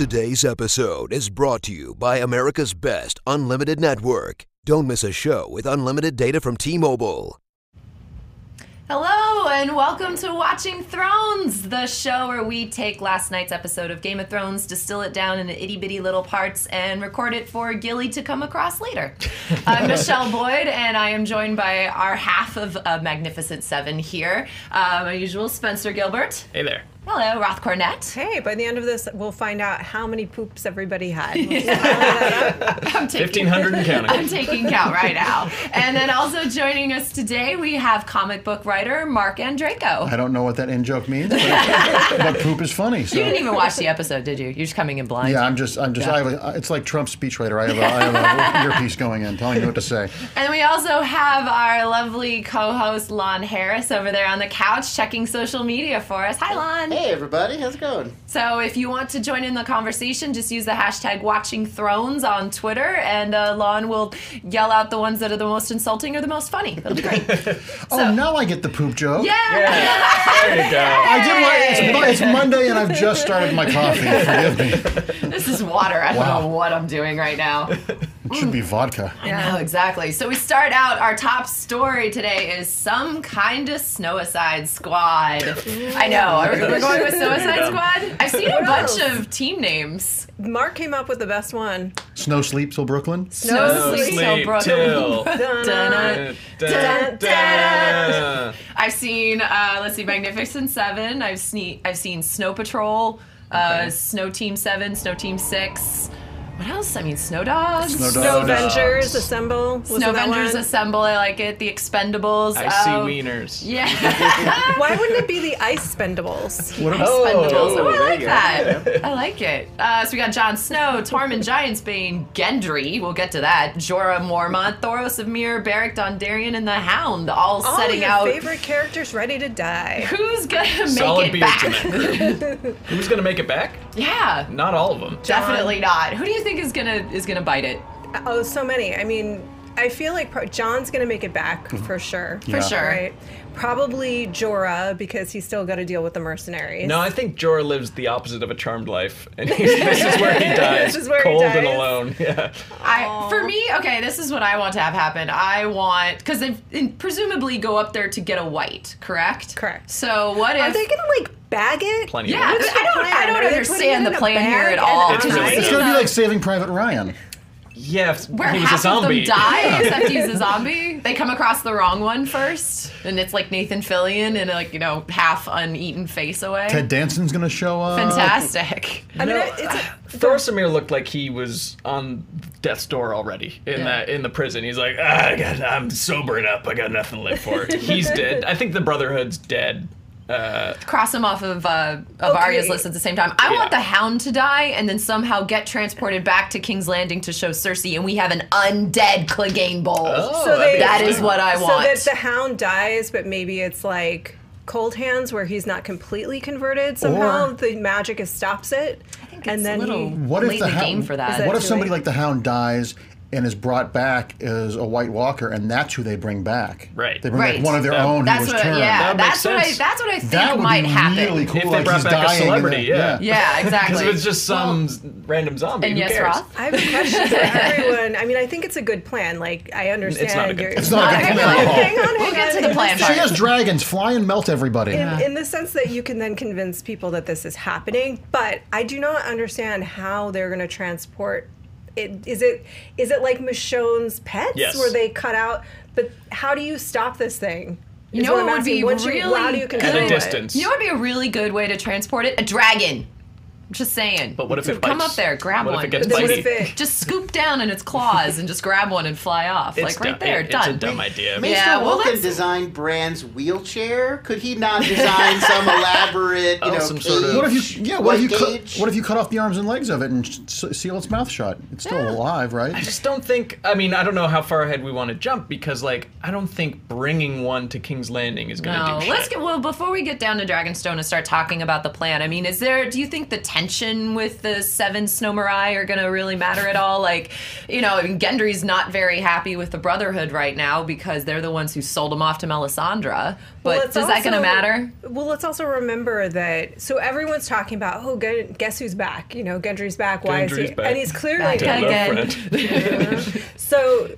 Today's episode is brought to you by America's Best Unlimited Network. Don't miss a show with unlimited data from T Mobile. Hello, and welcome to Watching Thrones, the show where we take last night's episode of Game of Thrones, distill it down into itty bitty little parts, and record it for Gilly to come across later. I'm Michelle Boyd, and I am joined by our half of a Magnificent Seven here, uh, my usual Spencer Gilbert. Hey there. Hello, Roth Cornet. Hey, by the end of this, we'll find out how many poops everybody had. I'm taking, 1500 and counting. I'm taking count right now. And then also joining us today, we have comic book writer Marc Andreyko. I don't know what that in joke means, but, but poop is funny. So You didn't even watch the episode, did you? You're just coming in blind. yeah, I'm just, I'm just, I have a, it's like Trump's speechwriter. I have a, I have a earpiece going in, telling you what to say. And we also have our lovely co-host Lon Harris over there on the couch checking social media for us. Hi, Lon. Hey everybody, how's it going? So if you want to join in the conversation, just use the hashtag Watching Thrones on Twitter, and uh, Lon will yell out the ones that are the most insulting or the most funny. That'll be great. Oh, now I get the poop joke. yeah. There you go. I did. Like, it's, it's Monday, and I've just started my coffee. Forgive me. This is water. I don't know what I'm doing right now. It should be vodka. Yeah, exactly. So we start out. Our top story today is some kind of Snowicide Squad. I know. Are we- We're going with Suicide. Squad. I've seen a What bunch of team names. Mark came up with the best one. Snow sleep till Brooklyn. Snow Sleep Sleep Till Brooklyn. till. Dun-dun. Dun, dun, dun. I've seen. Uh, let's see, Magnificent Seven. I've seen. I've seen Snow Patrol. Uh, Okay. Snow Team Seven. Snow Team Six. What else? I mean, Snow Dogs. Snow Snow Dogs. Avengers Assemble. Was Snow it Avengers? Assemble. I like it. The Expendables. I see Oh, wieners. Yeah. Why wouldn't it be the Ice Spendables? What Ice about, Expendables. Oh, I you like go. that. I like it. Uh, so we got Jon Snow, Tormund Giantsbane, Gendry. We'll get to that. Jorah Mormont, Thoros of Myr, Beric Dondarrion, and the Hound, all, All setting your out favorite characters ready to die. who's gonna make Solid it back. Who's gonna make it back? Yeah, Not all of them. definitely not. Who do you think is gonna is gonna bite it? Oh, so many. I mean, I feel like pro- John's gonna make it back hmm. for sure. For sure. Right. Probably Jorah because he's still got to deal with the mercenaries. No, I think Jorah lives the opposite of a charmed life, and he's, this is where he dies, This is where he cold and alone. Yeah. I, for me, okay, this is what I want to have happen. I want because they presumably go up there to get a white, correct? Correct. So what if Are they gonna like bag it? Plenty Yeah, of it. I don't. the I don't Are understand the plan here at all. It's it's going to be like Saving Private Ryan. Yeah, where he was a half of them zombie. die except he's a zombie. They come across the wrong one first, and it's like Nathan Fillion and like you know half uneaten face away. Ted Danson's going to show up. Fantastic. I mean, No, it's a, Thoros of Myr looked like he was on death's door already in Yeah. that in the prison. He's like, ah, I got, I'm sobering up. I got nothing left live for. He's dead. I think the Brotherhood's dead. Uh, Cross them off of uh, of Okay. Arya's list at the same time. I Yeah. want the Hound to die and then somehow get transported back to King's Landing to show Cersei, and we have an undead Clegane Bowl. oh, So they- that is what I want. so want. that the hound dies, but maybe it's like cold hands where he's not completely converted somehow. Or- the magic is stops it, it's and then a little he, What late if the in the game Hound- for that. that What if somebody late? like the Hound dies and is brought back as a White Walker, and that's who they bring back? Right. They bring Right. back one of their That- own that's who was what, turned. yeah, That that's what I. That's what I think That would might be happen. really cool. If they like brought back a celebrity, then- yeah. Yeah, exactly. Because if it's just some random zombie, and who yes, cares? Roth. I have a question for everyone. I mean, I think it's a good plan. Like, I understand. It's not a good you're- plan. It's not a good Hang plan on, at. Hang on, hang We'll get on. to the In plan. She has dragons fly and melt everybody. in, in the sense that you can then convince people that this is happening but i do not understand how they're going to transport it is it is it like michonne's pets Yes. where they cut out but how do you stop this thing You Is know what what I'm would be asking. Once you- really how do you good? control At a it? distance. You know what would be a really good way to transport it? A dragon. Just saying. But what if So it come up there, grab What if one. it gets But what bitey? if it just scoop down in its claws and just grab one and fly off. It's like right dumb. there, It- done. It's a dumb idea. Mr. Yeah, well, Wilkin let's- designed Bran's wheelchair. Could he not design some elaborate, you Oh, know, some sort of- What if you yeah? What if you white cut, what if you cut off the arms and legs of it and seal its mouth shut? It's still Yeah. alive, right? I just don't think. I mean, I don't know how far ahead we want to jump because, like, I don't think bringing one to King's Landing is going to No, do let's shit. get well before we get down to Dragonstone and start talking about the plan. I mean, is there? Do you think the tension with the seven Snow Mirai are going to really matter at all. Like, you know, I mean, Gendry's not very happy with the Brotherhood right now because they're the ones who sold him off to Melisandre. But Well, is it's that going to matter? Well, let's also remember that. So everyone's talking about, oh, gu- guess who's back? You know, Gendry's back. Why is he? back. And he's clearly Back Hello, again. friend. so.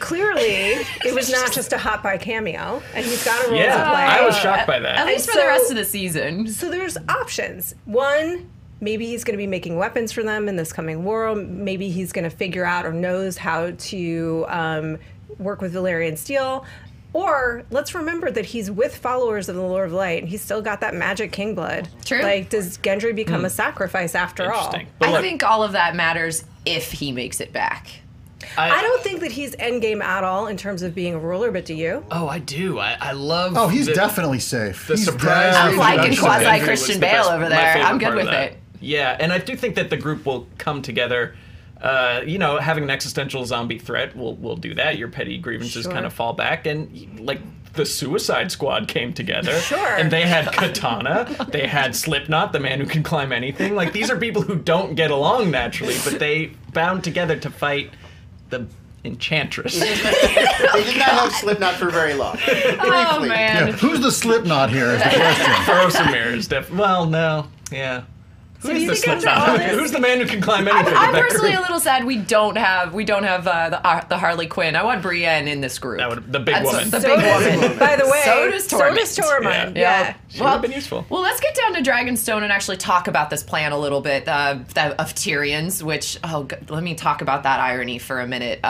Clearly, it was not just a hot by cameo, and he's got a role Yeah, to play. I was shocked by that. At that. least for so- the rest of the season. So there's options. One, maybe he's going to be making weapons for them in this coming war. Maybe he's going to figure out or knows how to um, work with Valyrian steel. Or let's remember that he's with followers of the Lord of Light, and he's still got that magic king blood. True. Like, does Gendry become a sacrifice after all? Interesting. But I look, think all of that matters if he makes it back. I don't think that he's endgame at all in terms of being a ruler, but do you? Oh, I do. I, I love. Oh, he's the- definitely safe. The He's surprise. I'm liking quasi- Christian was the Bale over there. I'm good with it. Yeah, and I do think that the group will come together. Uh, you know, having an existential zombie threat will will do that. Your petty grievances Sure. kind of fall back, and like the Suicide Squad came together, Sure. and they had Katana, they had Slipknot, the man who can climb anything. Like these are people who don't get along naturally, but they bound together to fight the Enchantress. They did not have Slipknot for very long. Oh man. Yeah, who's the Slipknot here? Is the question. Thoros of Myr is def- well, no, yeah. Who So do you think after all this- Who's the man who can climb I'm, anything? I'm that personally group? a little sad we don't have we don't have uh, the uh, the Harley Quinn. I want Brienne in this group. That would- the big That's woman. The So big does- woman. By the way, So does Tormund. So does Tormund. Yeah. Yeah. She would have been useful. Well, let's get down to Dragonstone and actually talk about this plan a little bit uh, of Tyrion's. Which oh, let me talk about that irony for a minute.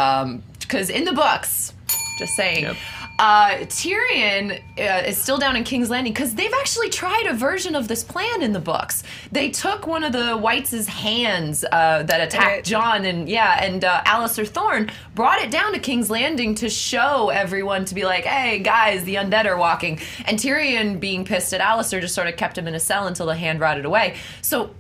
Because in the books, just saying. Yep. Uh, Tyrion uh, is still down in King's Landing because they've actually tried a version of this plan in the books. They took one of the Whites' hands uh, that attacked Right. John and yeah, and uh, Alliser Thorne brought it down to King's Landing to show everyone to be like, "Hey guys, the undead are walking." And Tyrion, being pissed at Alliser, just sort of kept him in a cell until the hand rotted away. So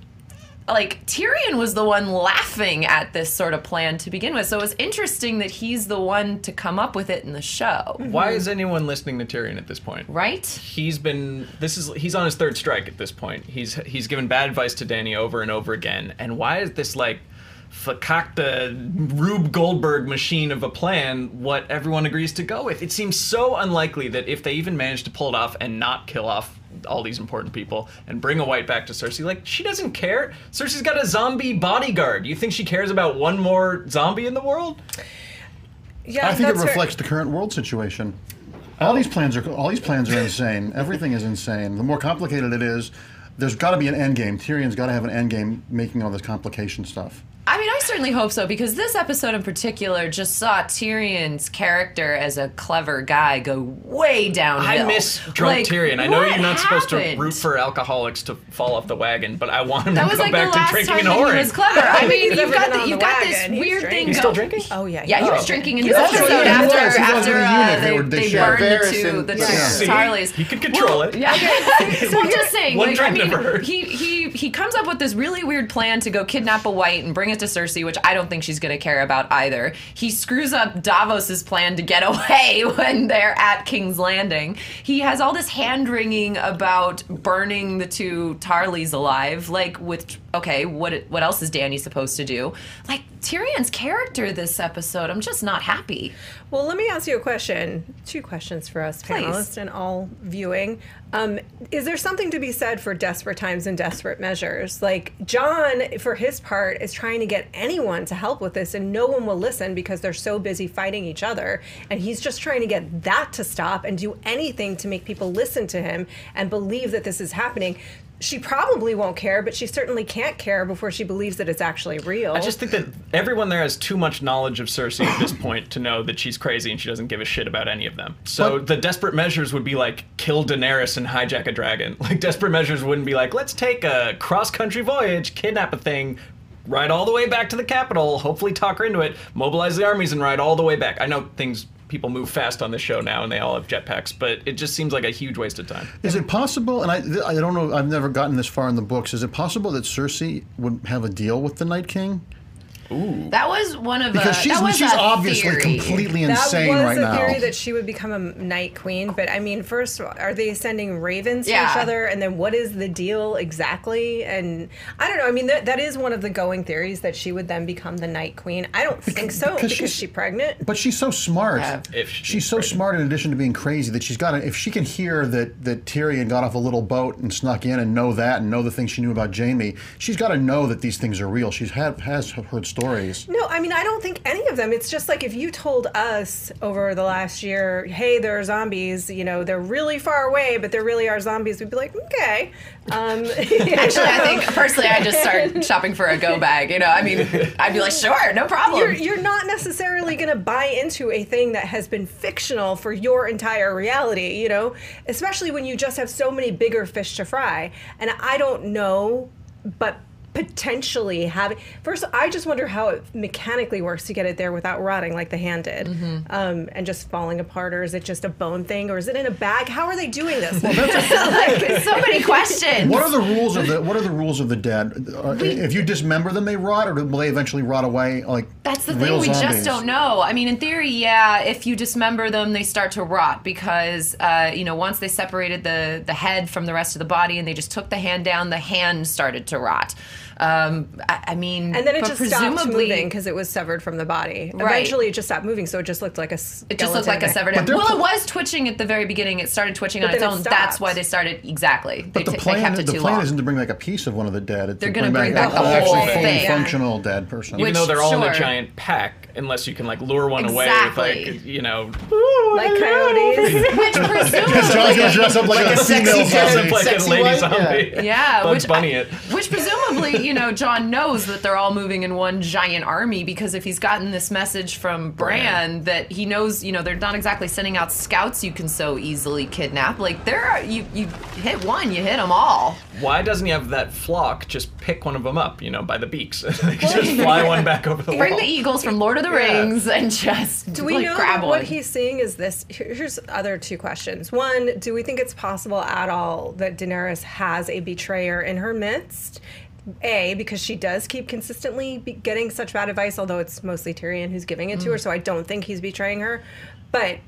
like Tyrion was the one laughing at this sort of plan to begin with. So it was interesting that he's the one to come up with it in the show, Why mhm. is anyone listening to Tyrion at this point? right? He's been this is he's on his third strike at this point. He's he's given bad advice to Danny over and over again. And why is this like fakakta Rube Goldberg machine of a plan what everyone agrees to go with? It seems so unlikely that if they even manage to pull it off and not kill off all these important people and bring a white back to Cersei, like she doesn't care. Cersei's got a zombie bodyguard. You think she cares about one more zombie in the world? Yeah, I think it that's fair. reflects the current world situation. All these plans are all these plans are insane. Everything is insane. The more complicated it is, there's got to be an end game. Tyrion's got to have an end game making all this complication stuff. I mean, I certainly hope so because this episode in particular just saw Tyrion's character as a clever guy go way downhill. I miss drunk Like, Tyrion. I know you're not supposed to root for alcoholics to fall off the wagon, but I want him That to was go like back to last drinking time and that he whoring. was clever. I mean, he's you've got the, you've the got this. He's weird thing. drinking. He's still drinking? Oh yeah. Yeah, he was drinking in this was episode drinking. after was. After uh. They they, they they burned the two and- the yeah. two See? Tarleys. He could control it. Yeah. well, I'm just saying. One I drink mean, never hurt. he he he comes up with this really weird plan to go kidnap a white and bring it to Cersei, which I don't think she's going to care about either. He screws up Davos's plan to get away when they're at King's Landing. He has all this hand wringing about burning the two Tarleys alive. Like with okay, what what else is Danny supposed to do? Like Tyrion's character this episode, I'm just not happy. Well, let me ask you a question. Two questions for us Please. panelists and all viewing. Um, is there something to be said for desperate times and desperate measures? Like John, for his part, is trying to get anyone to help with this, and no one will listen because they're so busy fighting each other. And he's just trying to get that to stop and do anything to make people listen to him and believe that this is happening. She probably won't care, but she certainly can't care before she believes that it's actually real. I just think that everyone there has too much knowledge of Cersei at this point to know that she's crazy and she doesn't give a shit about any of them. So But- the desperate measures would be like kill Daenerys and hijack a dragon. Like desperate measures wouldn't be like let's take a cross-country voyage, kidnap a thing, ride all the way back to the capital, hopefully talk her into it, mobilize the armies and ride all the way back. I know things people move fast on this show now and they all have jetpacks, but it just seems like a huge waste of time. Is it possible? And I, th- I don't know. I've never gotten this far in the books. Is it possible that Cersei would have a deal with the Night King? That was one of Because a, she's that was she's a obviously theory. completely That was right a now. theory that she would become a night queen, but I mean, first, are they sending ravens to Yeah. each other? And then what is the deal exactly? And I don't know. I mean, that, that is one of the going theories that she would then become the night queen. I don't think so because because, she's- she's pregnant. But she's so smart. Yeah. If she's she's so pregnant. smart in addition to being crazy that she's got to, if she can hear that that Tyrion got off a little boat and snuck in and know that and know the things she knew about Jamie, she's got to know that these things are real. She's had has heard stories. No, I mean, I don't think any of them. It's just like if you told us over the last year, hey, there are zombies, you know, they're really far away, but there really are zombies, we'd be like, okay. Um, Actually, I think personally, I just start shopping for a go bag. You know, I mean, I'd be like, sure, no problem. you're, you're not necessarily going to buy into a thing that has been fictional for your entire reality, you know, especially when you just have so many bigger fish to fry. And I don't know, but potentially having first i just wonder how it mechanically works to get it there without rotting like the hand did um, and just falling apart or is it just a bone thing or is it in a bag how are they doing this like, so many questions. What are the rules of the What are the rules of the dead? Uh, if you dismember them, they rot, or will they eventually rot away? Like That's the real thing. We zombies? just don't know. I mean, in theory, yeah. If you dismember them, they start to rot because uh, you know once they separated the the head from the rest of the body and they just took the hand down, the hand started to rot. Um, I, I mean, and then it but just stopped presumably moving because it was severed from the body Right. eventually it just stopped moving so it just looked like a It just looked like a severed head. Well, pl- it was twitching at the very beginning. It started twitching on its then it own. That's why they started exactly. But they, the t- plan, they kept it the too plan long. isn't to bring back a piece of one of the dead. It's They're to gonna bring bring back, back an the actually whole fully thing. functional dead person. Even Which- though they're all in a giant pack, unless you can like lure one away with like you know like coyotes Which John's gonna dress up like, Like a, a sexy female dress zombie. up like Sexy a lady white? zombie. yeah, Bugs which uh, Bunny it. Which presumably, you know, John knows that they're all moving in one giant army because if he's gotten this message from Bran that he knows, you know, they're not exactly sending out scouts you can so easily kidnap. Like there, are, you you hit one, you hit them all. Why doesn't he have that flock just pick one of them up, you know, by the beaks, just fly one back over the Bring wall? the eagles from Lord of the Yeah. Rings and just Do we like, know grab that one. what he's seeing is this? Here's other two questions. One, do we think it's possible at all that Daenerys has a betrayer in her midst? A, because she does keep consistently be getting such bad advice, although it's mostly Tyrion who's giving it to her, Mm. so I don't think he's betraying her. But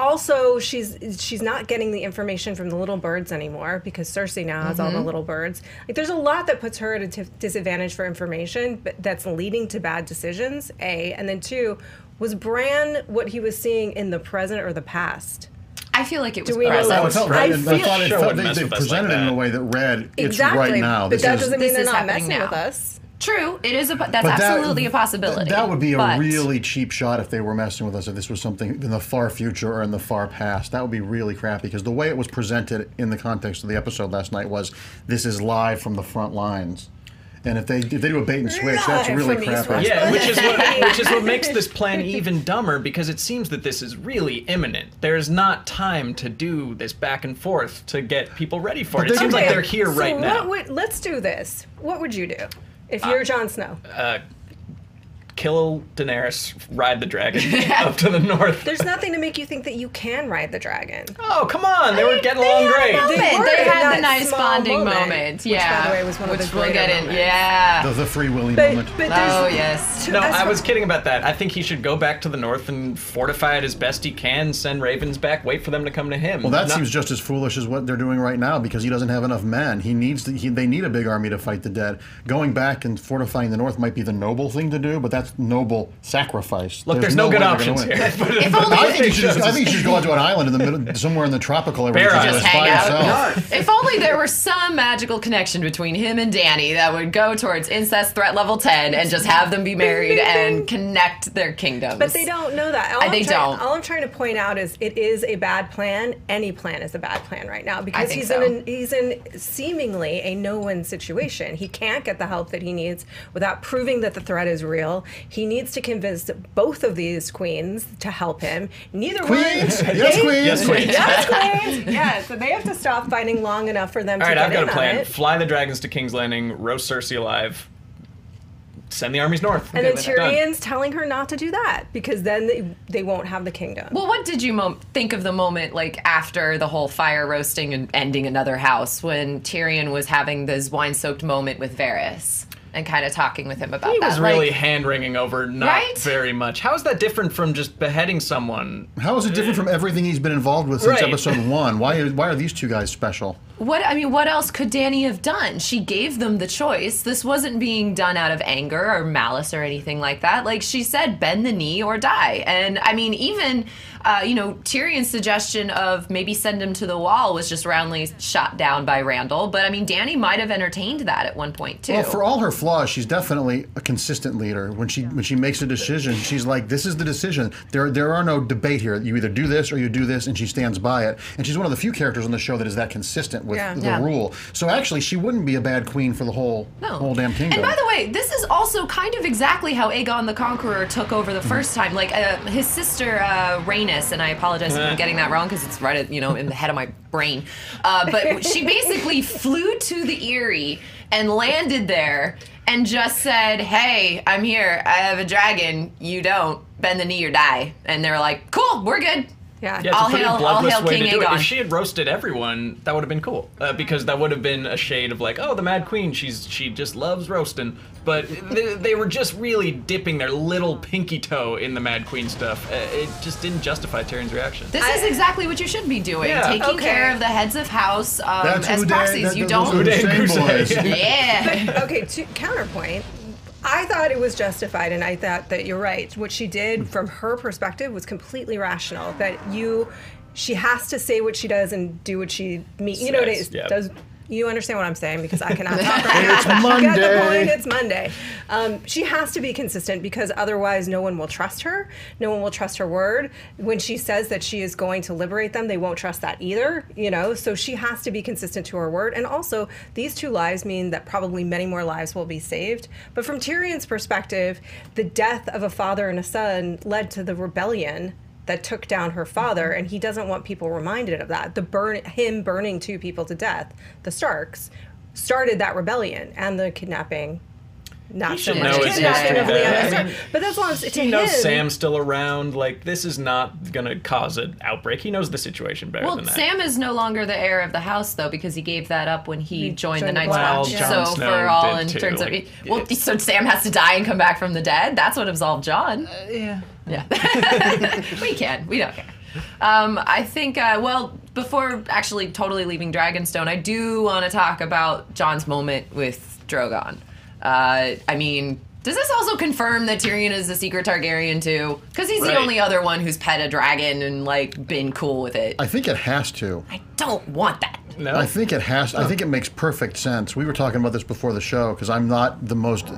also, she's she's not getting the information from the little birds anymore because Cersei now has Mm-hmm. all the little birds. Like, there's a lot that puts her at a t- disadvantage for information, but that's leading to bad decisions. A, and then two, was Bran what he was seeing in the present or the past? I feel like it was Do we know present. Oh, it felt I right. I, feel- thought it felt, they, they with us like presented it in a way that read, it's exactly. right now. but This that is, doesn't mean they're is not messing now. with us. True, it is a that's But that- absolutely a possibility. That would be a but- really cheap shot if they were messing with us. If this was something in the far future or in the far past, that would be really crappy. Because the way it was presented in the context of the episode last night was, "This is live from the front lines," and if they if they do a bait and switch, that's really crappy. Yeah, which is what which is what makes this plan even dumber because it seems that this is really imminent. There's not time to do this back and forth to get people ready for it. But It they- seems like they're here so right what now. Would, let's do this. What would you do if you're Jon Snow? uh, kill Daenerys, ride the dragon up to the north. There's nothing to make you think that you can ride the dragon. Oh, come on. They were getting along great. moment. They were They had that the nice bonding moment, moment. which, Yeah, by the way, was one of which the we'll get in. Yeah. The, the Free Willy But, moment. but Oh yes. to- No, I was kidding about that. I think he should go back to the north and fortify it as best he can, send ravens back, wait for them to come to him. Well, that Not- seems just as foolish as what they're doing right now because he doesn't have enough men. He needs to, he, they need a big army to fight the dead. Going back and fortifying the north might be the noble thing to do, but that's noble sacrifice. Look, there's, no, good way options here. If only- I think, you should just, I think you should go out to an island in the middle, somewhere in the tropical area, Bear where just by hang out. If only there were some magical connection between him and Danny that would go towards incest threat level 10 and just have them be married and connect their kingdoms. But they don't know that. All Uh, I'm they trying, don't. All I'm trying to point out is it is a bad plan. Any plan is a bad plan right now because he's so. in an, he's in seemingly a no-win situation. He can't get the help that he needs without proving that the threat is real. He needs to convince both of these queens to help him. Neither Queens! one. Yes, they- queens! Yes, queens. Yes, queens. yes, so they have to stop fighting long enough for them All to right, get I've got a plan. Fly the dragons to King's Landing, roast Cersei alive, send the armies north. And then Okay, done. Tyrion's telling her not to do that because then they, they won't have the kingdom. Well, what did you mo- think of the moment, like after the whole fire roasting and ending another house, when Tyrion was having this wine-soaked moment with Varys? And kind of talking with him about it. He that. was really Like, hand wringing over not Right? very much. How is that different from just beheading someone? How is it different from everything he's been involved with since Right. episode one? Why, why are these two guys special? What I mean, what else could Danny have done? She gave them the choice. This wasn't being done out of anger or malice or anything like that. Like she said, bend the knee or die. And I mean, even uh, you know Tyrion's suggestion of maybe send him to the wall was just roundly shot down by Randyll. But I mean, Danny might have entertained that at one point too. Well, for all her flaws, she's definitely a consistent leader. When she when she makes a decision, she's like, "This is the decision. There there are no debate here. You either do this or you do this," and she stands by it. And she's one of the few characters on the show that is that consistent with Yeah. the Yeah. rule. So actually, she wouldn't be a bad queen for the whole No. whole damn kingdom. And by the way, this is also kind of exactly how Aegon the Conqueror took over the first time. Like uh, his sister uh, Rhaenys, and I apologize if I'm getting that wrong because it's right, at, you know, in the head of my brain. Uh, but she basically flew to the Eyrie and landed there and just said, "Hey, I'm here. I have a dragon. You don't. Bend the knee or die." And they're like, "Cool, we're good." Yeah. Yeah, it's I'll a pretty hail- I'll bloodless hail way King to do it. If she had roasted everyone, that would have been cool. Uh, because that would have been a shade of like, oh, the Mad Queen, she's she just loves roasting. But they, they were just really dipping their little pinky toe in the Mad Queen stuff. Uh, it just didn't justify Tyrion's reaction. This is exactly what you should be doing: Yeah. taking Okay. care of the heads of house um, as proxies. that- you those don't. are Uday and same Qusay, boys. yeah. yeah. okay, to counterpoint, I thought it was justified, and I thought that you're right. What she did, hmm. from her perspective, was completely rational. That you, she has to say what she does and do what she means. You know what it is, yeah. does. You understand what I'm saying because I cannot talk right now. It's You get the Monday. point. It's Monday. Um, she has to be consistent because otherwise, no one will trust her. No one will trust her word. When she says that she is going to liberate them, they won't trust that either. You know, so she has to be consistent to her word. And also, these two lives mean that probably many more lives will be saved. But from Tyrion's perspective, the death of a father and a son led to the rebellion that took down her father, and he doesn't want people reminded of that. The burn, him burning two people to death, the Starks, started that rebellion and the kidnapping. Not so much know his kidnapping history of there. I mean, but that's what I'm. To He knows him, Sam's still around. Like this is not gonna cause an outbreak. He knows the situation better Well, than that. Sam is no longer the heir of the house, though, because he gave that up when he, He joined, the joined the Night's Watch. Watch, Jon so, Snow for all did in too, terms like, of, well, it- so Sam has to die and come back from the dead. That's what absolved John. yeah. Yeah, we can. We don't care. Um, I think. Uh, well, before actually totally leaving Dragonstone, I do want to talk about John's moment with Drogon. Uh, I mean. Does this also confirm that Tyrion is a secret Targaryen too? Because he's Right. the only other one who's pet a dragon and like been cool with it. I think it has to. I don't want that. No. I think it has. To. I think it makes perfect sense. We were talking about this before the show because I'm not the most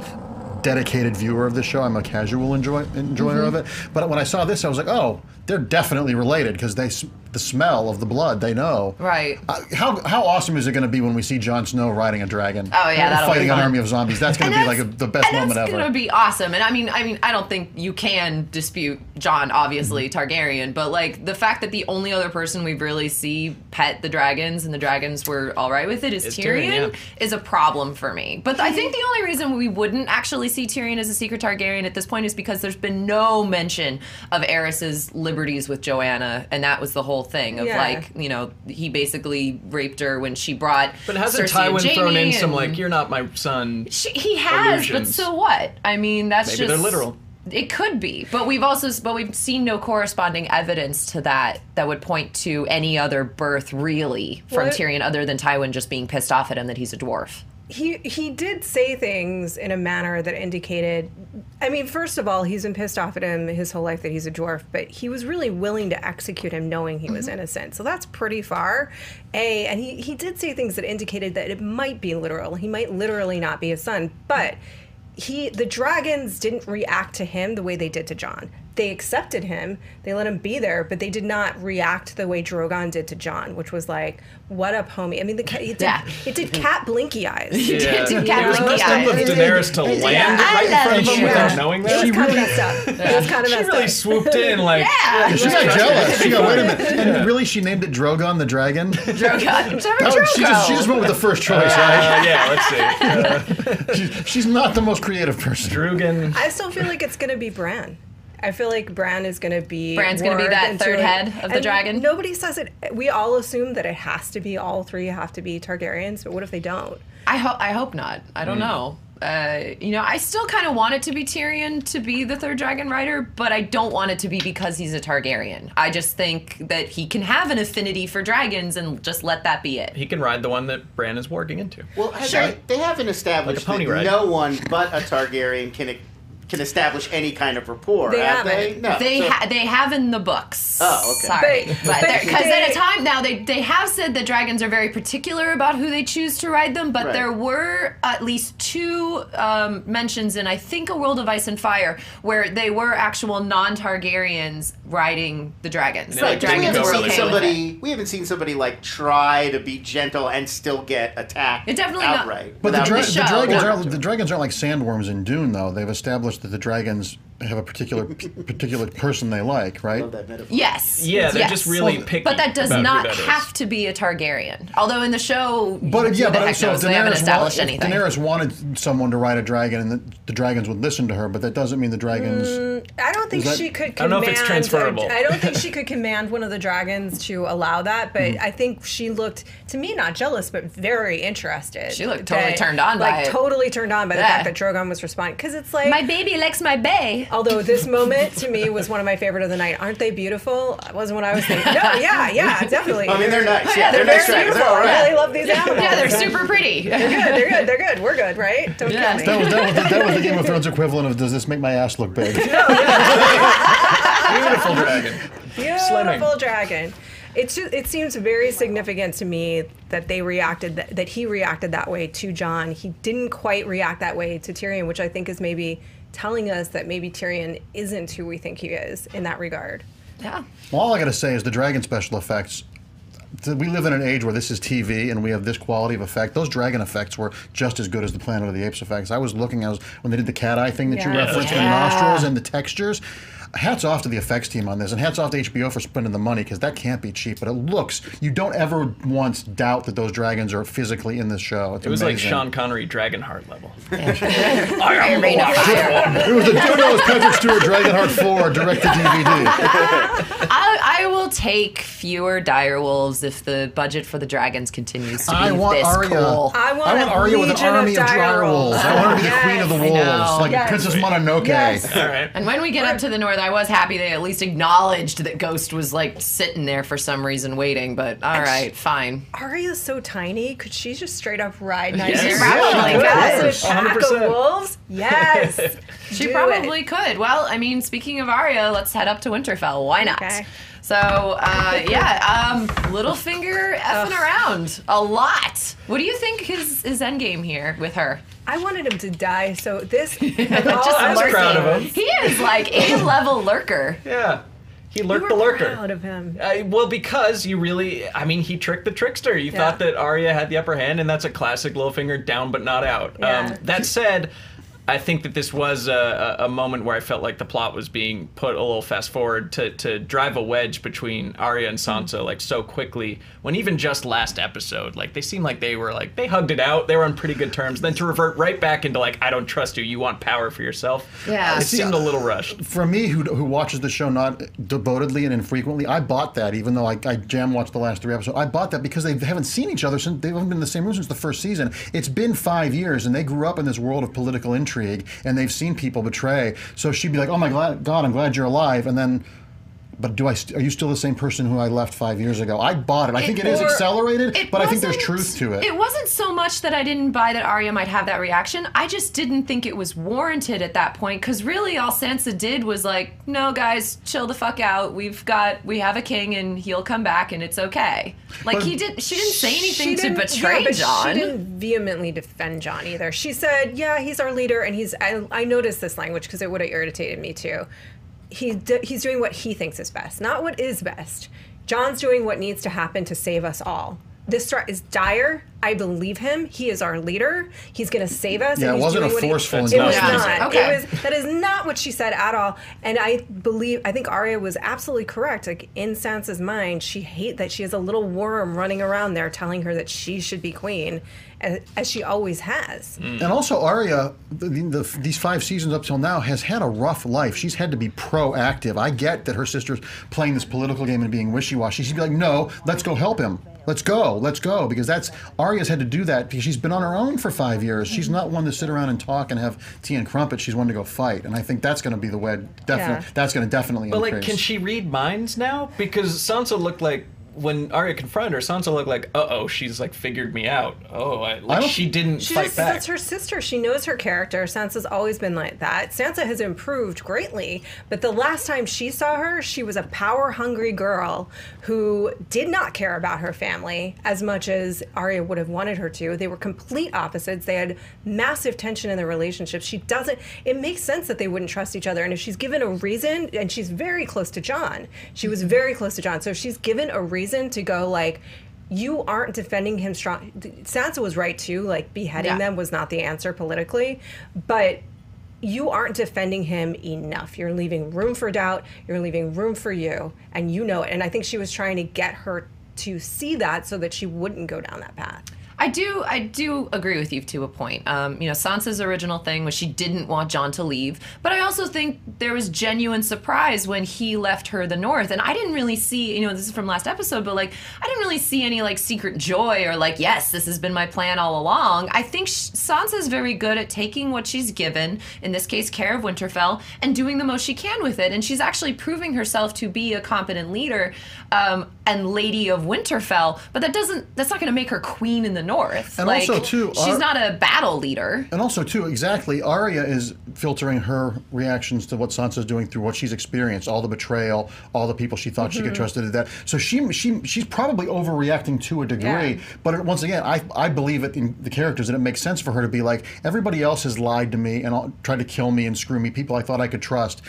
dedicated viewer of the show. I'm a casual enjoy, enjoyer of it. But when I saw this, I was like, oh, they're definitely related because they the smell of the blood. They know. Right. Uh, how how awesome is it going to be when we see Jon Snow riding a dragon? Oh, yeah, that'll be fighting an army of zombies. That's going to be like a, the best and moment that's ever. gonna be awesome. And I mean, I mean, I don't think you can dispute Jon, obviously Mm-hmm. Targaryen, but like the fact that the only other person we've really see pet the dragons and the dragons were all right with it is It's Tyrion, Tyrion, yeah. is a problem for me. But I think the only reason we wouldn't actually see Tyrion as a secret Targaryen at this point is because there's been no mention of Aerys's liberties with Joanna, and that was the whole thing of Yeah. like, you know, he basically raped her when she brought. But hasn't Cersei and Tywin thrown in some like, "You're not my son"? she, he has, but illusions. so what? I mean, that's Maybe just they're literal. It could be, but we've also but we've seen no corresponding evidence to that that would point to any other birth really from What- Tyrion other than Tywin just being pissed off at him that he's a dwarf. He he did say things in a manner that indicated I mean, first of all, he's been pissed off at him his whole life that he's a dwarf, but he was really willing to execute him knowing he was mm-hmm. innocent. So that's pretty far. A and he, he did say things that indicated that it might be literal. He might literally not be his son, but he the dragons didn't react to him the way they did to John. They accepted him, they let him be there, but they did not react the way Drogon did to John, which was like, "What up, homie?" I mean, the ca- it did, Yeah. it did cat blinky eyes. Yeah. Did It Cat was Blinky messed up of eyes. Daenerys to land right in front of him without Yeah. knowing It that. was kind of messed up. It was kind of She really up. swooped in like. Yeah, She got jealous. She got wait a minute. And really, she named it Drogon the dragon. Drogon. It's never Oh, she just she just went with the first choice, Uh, right? yeah, let's see. Uh, She's, she's not the most creative person. Drugan. I still feel like it's going to be Bran. I feel like Bran is going to be. Bran's gonna be that third two- head of the dragon? Nobody says it. We all assume that it has to be all three have to be Targaryens, but what if they don't? I hope I hope not. I don't know. uh, you know, I still kind of want it to be Tyrion to be the third dragon rider, but I don't want it to be because he's a Targaryen. I just think that he can have an affinity for dragons and just let that be it. He can ride the one that Bran is warging into. Well, Sure. they, they haven't established Like a pony that ride. no one but a Targaryen can can establish any kind of rapport. They have they? No. They So- ha- they have in the books. Oh, okay. Sorry, because at a time now they they have said that dragons are very particular about who they choose to ride them. But Right. there were at least two um, mentions in I think a World of Ice and Fire where they were actual non-Targaryens riding the dragons. Yeah, Like like we dragons haven't seen okay somebody. We haven't seen somebody like try to be gentle and still get attacked. It definitely not- outright. But the, dra- being the dragons aren't the dragons aren't like sandworms in Dune though. They've established that the dragons have a particular particular person they like, right? Love that metaphor. Yes. Yeah, they're yes. just really Well, picky. But that does about not that is. have to be a Targaryen. Although in the show, But who yeah, the but heck so if knows? they haven't Daenerys, wa- anything. Daenerys wanted someone to ride a dragon, and the, the dragons would listen to her, but that doesn't mean the dragons. I don't think that- she could I don't know command. if it's transferable. I don't think she could command one of the dragons to allow that, but Hmm. I think she looked to me not jealous, but very interested. She looked totally That- turned on by like totally turned on by the fact that Drogon was responding because it's like my baby likes my bay. Although this moment to me was one of my favorite of the night. Aren't they beautiful? That wasn't what I was thinking. No, yeah, yeah, definitely. I mean, they're nice. Oh, yeah, Yeah, they're, they're nice very dragons. beautiful. They're all I really love these animals. Yeah, they're super pretty. They're good. They're good. They're good. We're good, right? Don't Yeah. kill That was, that, was the, that was the Game of Thrones equivalent of "Does this make my ass look big?" Beautiful dragon. Beautiful Slimming. dragon. It's just, it seems very significant to me that they reacted that, that he reacted that way to John. He didn't quite react that way to Tyrion, which I think is maybe telling us that maybe Tyrion isn't who we think he is in that regard. Yeah. Well, all I got to say is the dragon special effects. We live in an age where this is TV and we have this quality of effect. Those dragon effects were just as good as the Planet of the Apes effects. I was looking, I was when they did the cat eye thing that you Yeah. referenced, the nostrils and the textures. Hats off to the effects team on this, and hats off to HBO for spending the money because that can't be cheap. But it looks, you don't ever once doubt that those dragons are physically in this show. It's It was like. Sean Connery Dragonheart level. Reign of Fire. It was a no, it was Patrick Stewart Dragonheart 4 direct to DVD. I, I will take fewer dire wolves if the budget for the dragons continues to be I want this Arya. cool. I want, I want a Arya with an army of, dire dire wolves. I want her to be the queen of the wolves, like Yes. Princess Mononoke. Yes. All right. And when we get up to the north, I was happy they at least acknowledged that Ghost was like sitting there for some reason waiting. But all right, fine. Arya's so tiny. Could she just straight up ride Yes. Nymeria? Probably Yes. could. With a pack 100%. of wolves? Yes. She Do probably it. could. Well, I mean, speaking of Arya, let's head up to Winterfell. Why not? Okay. So, uh, yeah, um, Littlefinger effing around a lot. What do you think is his endgame here with her? I wanted him to die, so this. Just I was lurking. proud of him. He is like a level lurker. Yeah. He You lurked were the lurker. proud of him. Uh, well, because you really, I mean, he tricked the trickster. You Yeah. thought that Arya had the upper hand, and that's a classic Littlefinger down but not out. Yeah. Um, that said, I think that this was a, a, a moment where I felt like the plot was being put a little fast forward to, to drive a wedge between Arya and Sansa mm-hmm. like so quickly. When even just last episode, like they seemed like they were like they hugged it out. They were on pretty good terms. Then to revert right back into like I don't trust you. You want power for yourself. Yeah. it seemed a little rushed. For me, who, who watches the show not devotedly and infrequently, I bought that. Even though I, I jam watched the last three episodes, I bought that because they haven't seen each other since they haven't been in the same room since the first season. It's been five years, and they grew up in this world of political intrigue, and they've seen people betray. So she'd be like, "Oh my God, I'm glad you're alive," and then. But do I? St- are you still the same person who I left five years ago? I bought it. I think it is or- accelerated, It but I think there's truth to it. It wasn't so much that I didn't buy that Arya might have that reaction. I just didn't think it was warranted at that point because really all Sansa did was like, "No, guys, chill the fuck out. We've got, we have a king, and he'll come back, and it's okay." Like But- he did. She didn't say anything to didn't- betray yeah, but John. She didn't vehemently defend John either. She said, "Yeah, he's our leader, and he's." I, I noticed this language because it would have irritated me too. He he's doing what he thinks is best, not what is best. John's doing what needs to happen to save us all. This threat is dire. I believe him. He is our leader. He's going to save us. Yeah, and it he's wasn't a doing what he- forceful It was not. Okay. It was that is not what she said at all. And I believe I think Arya was absolutely correct. Like in Sansa's mind, she hate that she has a little worm running around there telling her that she should be queen, as, as she always has. And also, Arya, the, the, these five seasons up till now, has had a rough life. She's had to be proactive. I get that her sister's playing this political game and being wishy washy. She'd be like, no, let's go help him. Let's go, let's go, because that's Arya's had to do that because she's been on her own for five years. She's mm-hmm. not one to sit around and talk and have tea and crumpets. She's one to go fight, and I think that's going to be the way. Definitely, Yeah. that's going to definitely But increase. like, can she read minds now? Because Sansa looked like when Arya confronted her, Sansa looked like, uh oh, she's like figured me out. Oh, I, like don't- she didn't She fight just, back. that's her sister. She knows her character. Sansa's always been like that. Sansa has improved greatly, but the last time she saw her, she was a power hungry girl who did not care about her family as much as Arya would have wanted her to. They were complete opposites. They had massive tension in their relationship. She doesn't, it makes sense that they wouldn't trust each other. And if she's given a reason, and she's very close to John, she was very close to John. So if she's given a reason to go, like, you aren't defending him strong. Sansa was right too. Like beheading Yeah. them was not the answer politically, but you aren't defending him enough. You're leaving room for doubt. You're leaving room for you, and you know it. And I think she was trying to get her to see that so that she wouldn't go down that path. I do, I do agree with you to a point. Um, you know, Sansa's original thing was she didn't want John to leave, but I also think there was genuine surprise when he left her the North, and I didn't really see. You know, this is from last episode, but like, I didn't really see any like secret joy or like, yes, this has been my plan all along. I think sh- Sansa's very good at taking what she's given, in this case, care of Winterfell, and doing the most she can with it, and she's actually proving herself to be a competent leader um, and lady of Winterfell. But that doesn't. That's not going to make her queen in the North. And like, also, too, she's not a battle leader. And also, too, exactly, Arya is filtering her reactions to what Sansa's doing through what she's experienced, all the betrayal, all the people she thought she could mm-hmm. trust did that. So she she she's probably overreacting to a degree. Yeah. But it, once again, I I believe it in the characters, and it makes sense for her to be like everybody else has lied to me and all, tried to kill me and screw me. People I thought I could trust.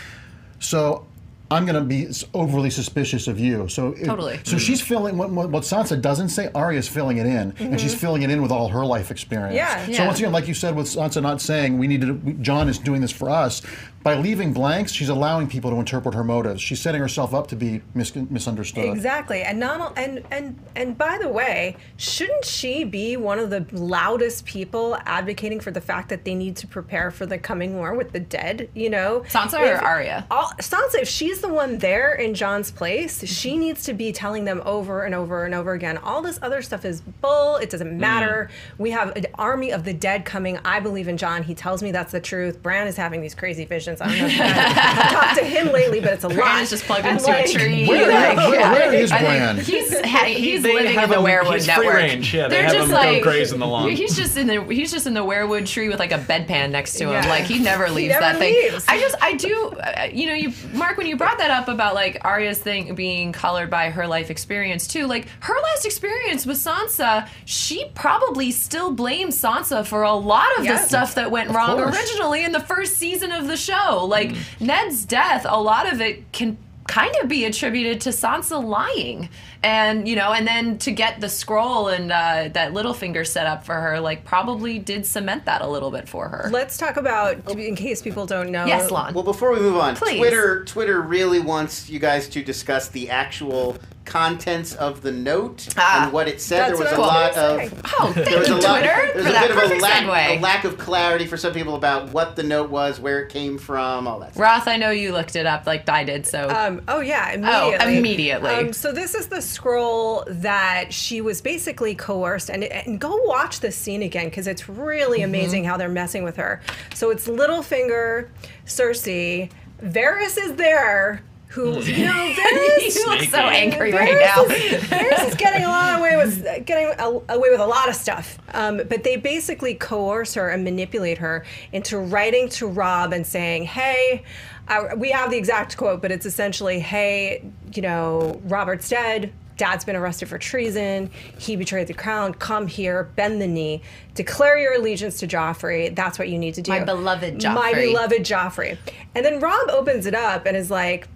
So. I'm going to be overly suspicious of you. So it- Totally. So she's filling what, what, what Sansa doesn't say. Arya's filling it in, and she's mm-hmm. filling it in with all her life experience. Yeah. So Yeah. once again, like you said, with Sansa not saying we need to, John is doing this for us. By leaving blanks, she's allowing people to interpret her motives. She's setting herself up to be mis- misunderstood. Exactly, and not and and and by the way, shouldn't she be one of the loudest people advocating for the fact that they need to prepare for the coming war with the dead? You know, Sansa or Arya? all, Sansa, if she's the one there in John's place, she mm-hmm. needs to be telling them over and over and over again. All this other stuff is bull. It doesn't mm. matter. We have an army of the dead coming. I believe in John. He tells me that's the truth. Bran is having these crazy visions. I don't know if you guys have talked to him lately, but it's a lot. Bran is just plugged And, into like, a tree. Where- like, where- yeah. where is I Bran? He's ha- he's They living in the him- weirwood he's free range, yeah, they They're have just him go graze in the lawn. He's just in the he's just in the weirwood tree with like a bedpan next to him. Yeah. Like he never leaves He leaves never that leaves. thing. I just I do uh, you know you Mark when you brought that up about like Arya's thing being colored by her life experience too. Like her last experience with Sansa, she probably still blames Sansa for a lot of Yeah. the stuff that went wrong course. originally in the first season of the show. Like Ned's death, a lot of it can kind of be attributed to Sansa lying. And you know, and then to get the scroll and uh, that Littlefinger set up for her, like probably did cement that a little bit for her. Let's talk about, in case people don't know. yes, Lon. Well, before we move on, Please. Twitter Twitter really wants you guys to discuss the actual contents of the note Ah. and what it said. There was a lot of oh, thank there was a lot. Twitter, There's for a that bit of a perfect lack, segue. a lack of clarity for some people about what the note was, where it came from, all that. Stuff. Roth, I know you looked it up like I did, so Um, oh yeah, immediately. Oh, immediately. immediately. Um, so this is the scroll that she was basically coerced, and, and go watch this scene again because it's really Mm-hmm. amazing how they're messing with her. So it's Littlefinger, Cersei, Varys is there. Who you know? Varys. you look so Sneaky. angry right now. Is, Varys is getting a lot away with getting a- away with a lot of stuff. Um, but they basically coerce her and manipulate her into writing to Robb and saying, "Hey, uh, we have the exact quote, but it's essentially, hey, you know, Robert's dead." Dad's been arrested for treason. He betrayed the crown. Come here, bend the knee, declare your allegiance to Joffrey. That's what you need to do. My beloved Joffrey. My beloved Joffrey. And then Robb opens it up and is like,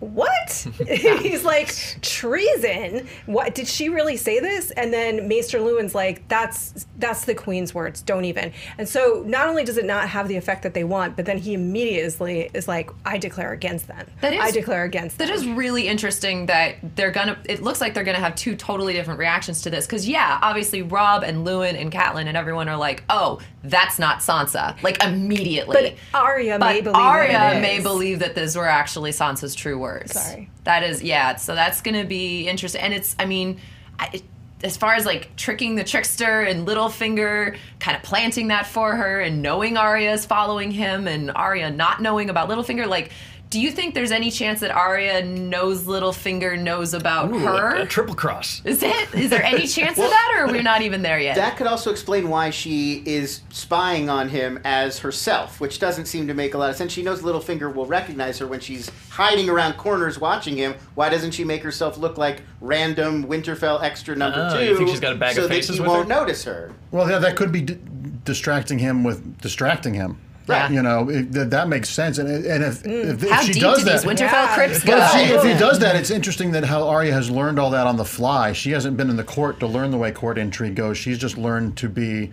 what? He's like, treason? What did she really say this? And then Maester Luwin's like, that's that's the Queen's words. Don't even. And so not only does it not have the effect that they want, but then he immediately is like, I declare against them. That is- I declare against That them. is really interesting that they're gonna. It looks like they're gonna have two totally different reactions to this. Because yeah, obviously Robb and Lewin and Catelyn and everyone are like, "Oh, that's not Sansa," like immediately. But Arya may But believe Arya that it may is. believe that those were actually Sansa's true words. Sorry. That is, yeah. So that's gonna be interesting, and it's. I mean, I, as far as like tricking the trickster and Littlefinger, kind of planting that for her and knowing Arya is following him and Arya not knowing about Littlefinger, like. Do you think there's any chance that Arya knows Littlefinger knows about Ooh, her? a, a triple cross. Is it? Is there any chance of that, or we're not even there yet? That could also explain why she is spying on him as herself, which doesn't seem to make a lot of sense. She knows Littlefinger will recognize her when she's hiding around corners watching him. Why doesn't she make herself look like random Winterfell extra number Oh, two? you think she's got a bag so of faces that he with won't her? notice her. Well, yeah, that could be d- distracting him with distracting him. Right. You know, it, that, that makes sense. And, and if, mm. if, if How she deep does do that, these Winterfell Yeah. crypts go? But if, she, if he does that, it's interesting that how Arya has learned all that on the fly. She hasn't been in the court to learn the way court intrigue goes. She's just learned to be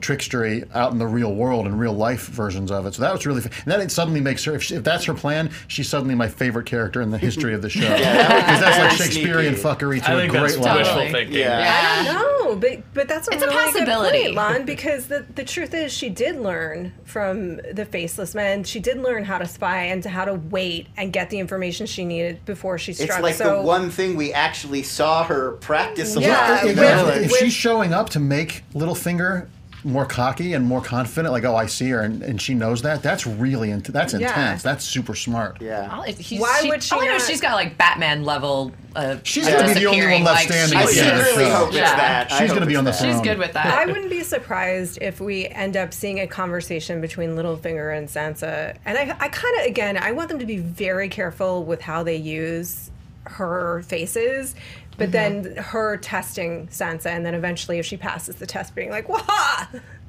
trickstery out in the real world and real life versions of it. So that was really, f- and then it suddenly makes her. If, she, if that's her plan, she's suddenly my favorite character in the history of the show. Because that that's like Shakespearean sneaky. fuckery to I a think great that's level. wishful Totally. thinking. Yeah. Yeah. No, but but that's a It's a possibility. good point, Lon. Because the the truth is, she did learn from the faceless men. She did learn how to spy and to how to wait and get the information she needed before she struck. It's like so the one thing we actually saw her practice a Yeah, lot. if, you if- if she's showing up to make Littlefinger more cocky and more confident, like oh I see her and, and she knows that, that's really int- that's Yeah. intense. That's super smart. yeah. All- he's- Why would she all I know is not- she's got like Batman level. Uh, She's gonna be the only one disappearing, left like, standing I at the she's- of the secretly show. hope it's Yeah. that. I She's gonna be on the that. throne. She's good with that. I wouldn't be surprised if we end up seeing a conversation between Littlefinger and Sansa. And I, I kind of, again, I want them to be very careful with how they use her faces, but then mm-hmm. her testing Sansa, and then eventually, if she passes the test, being like, "Wah!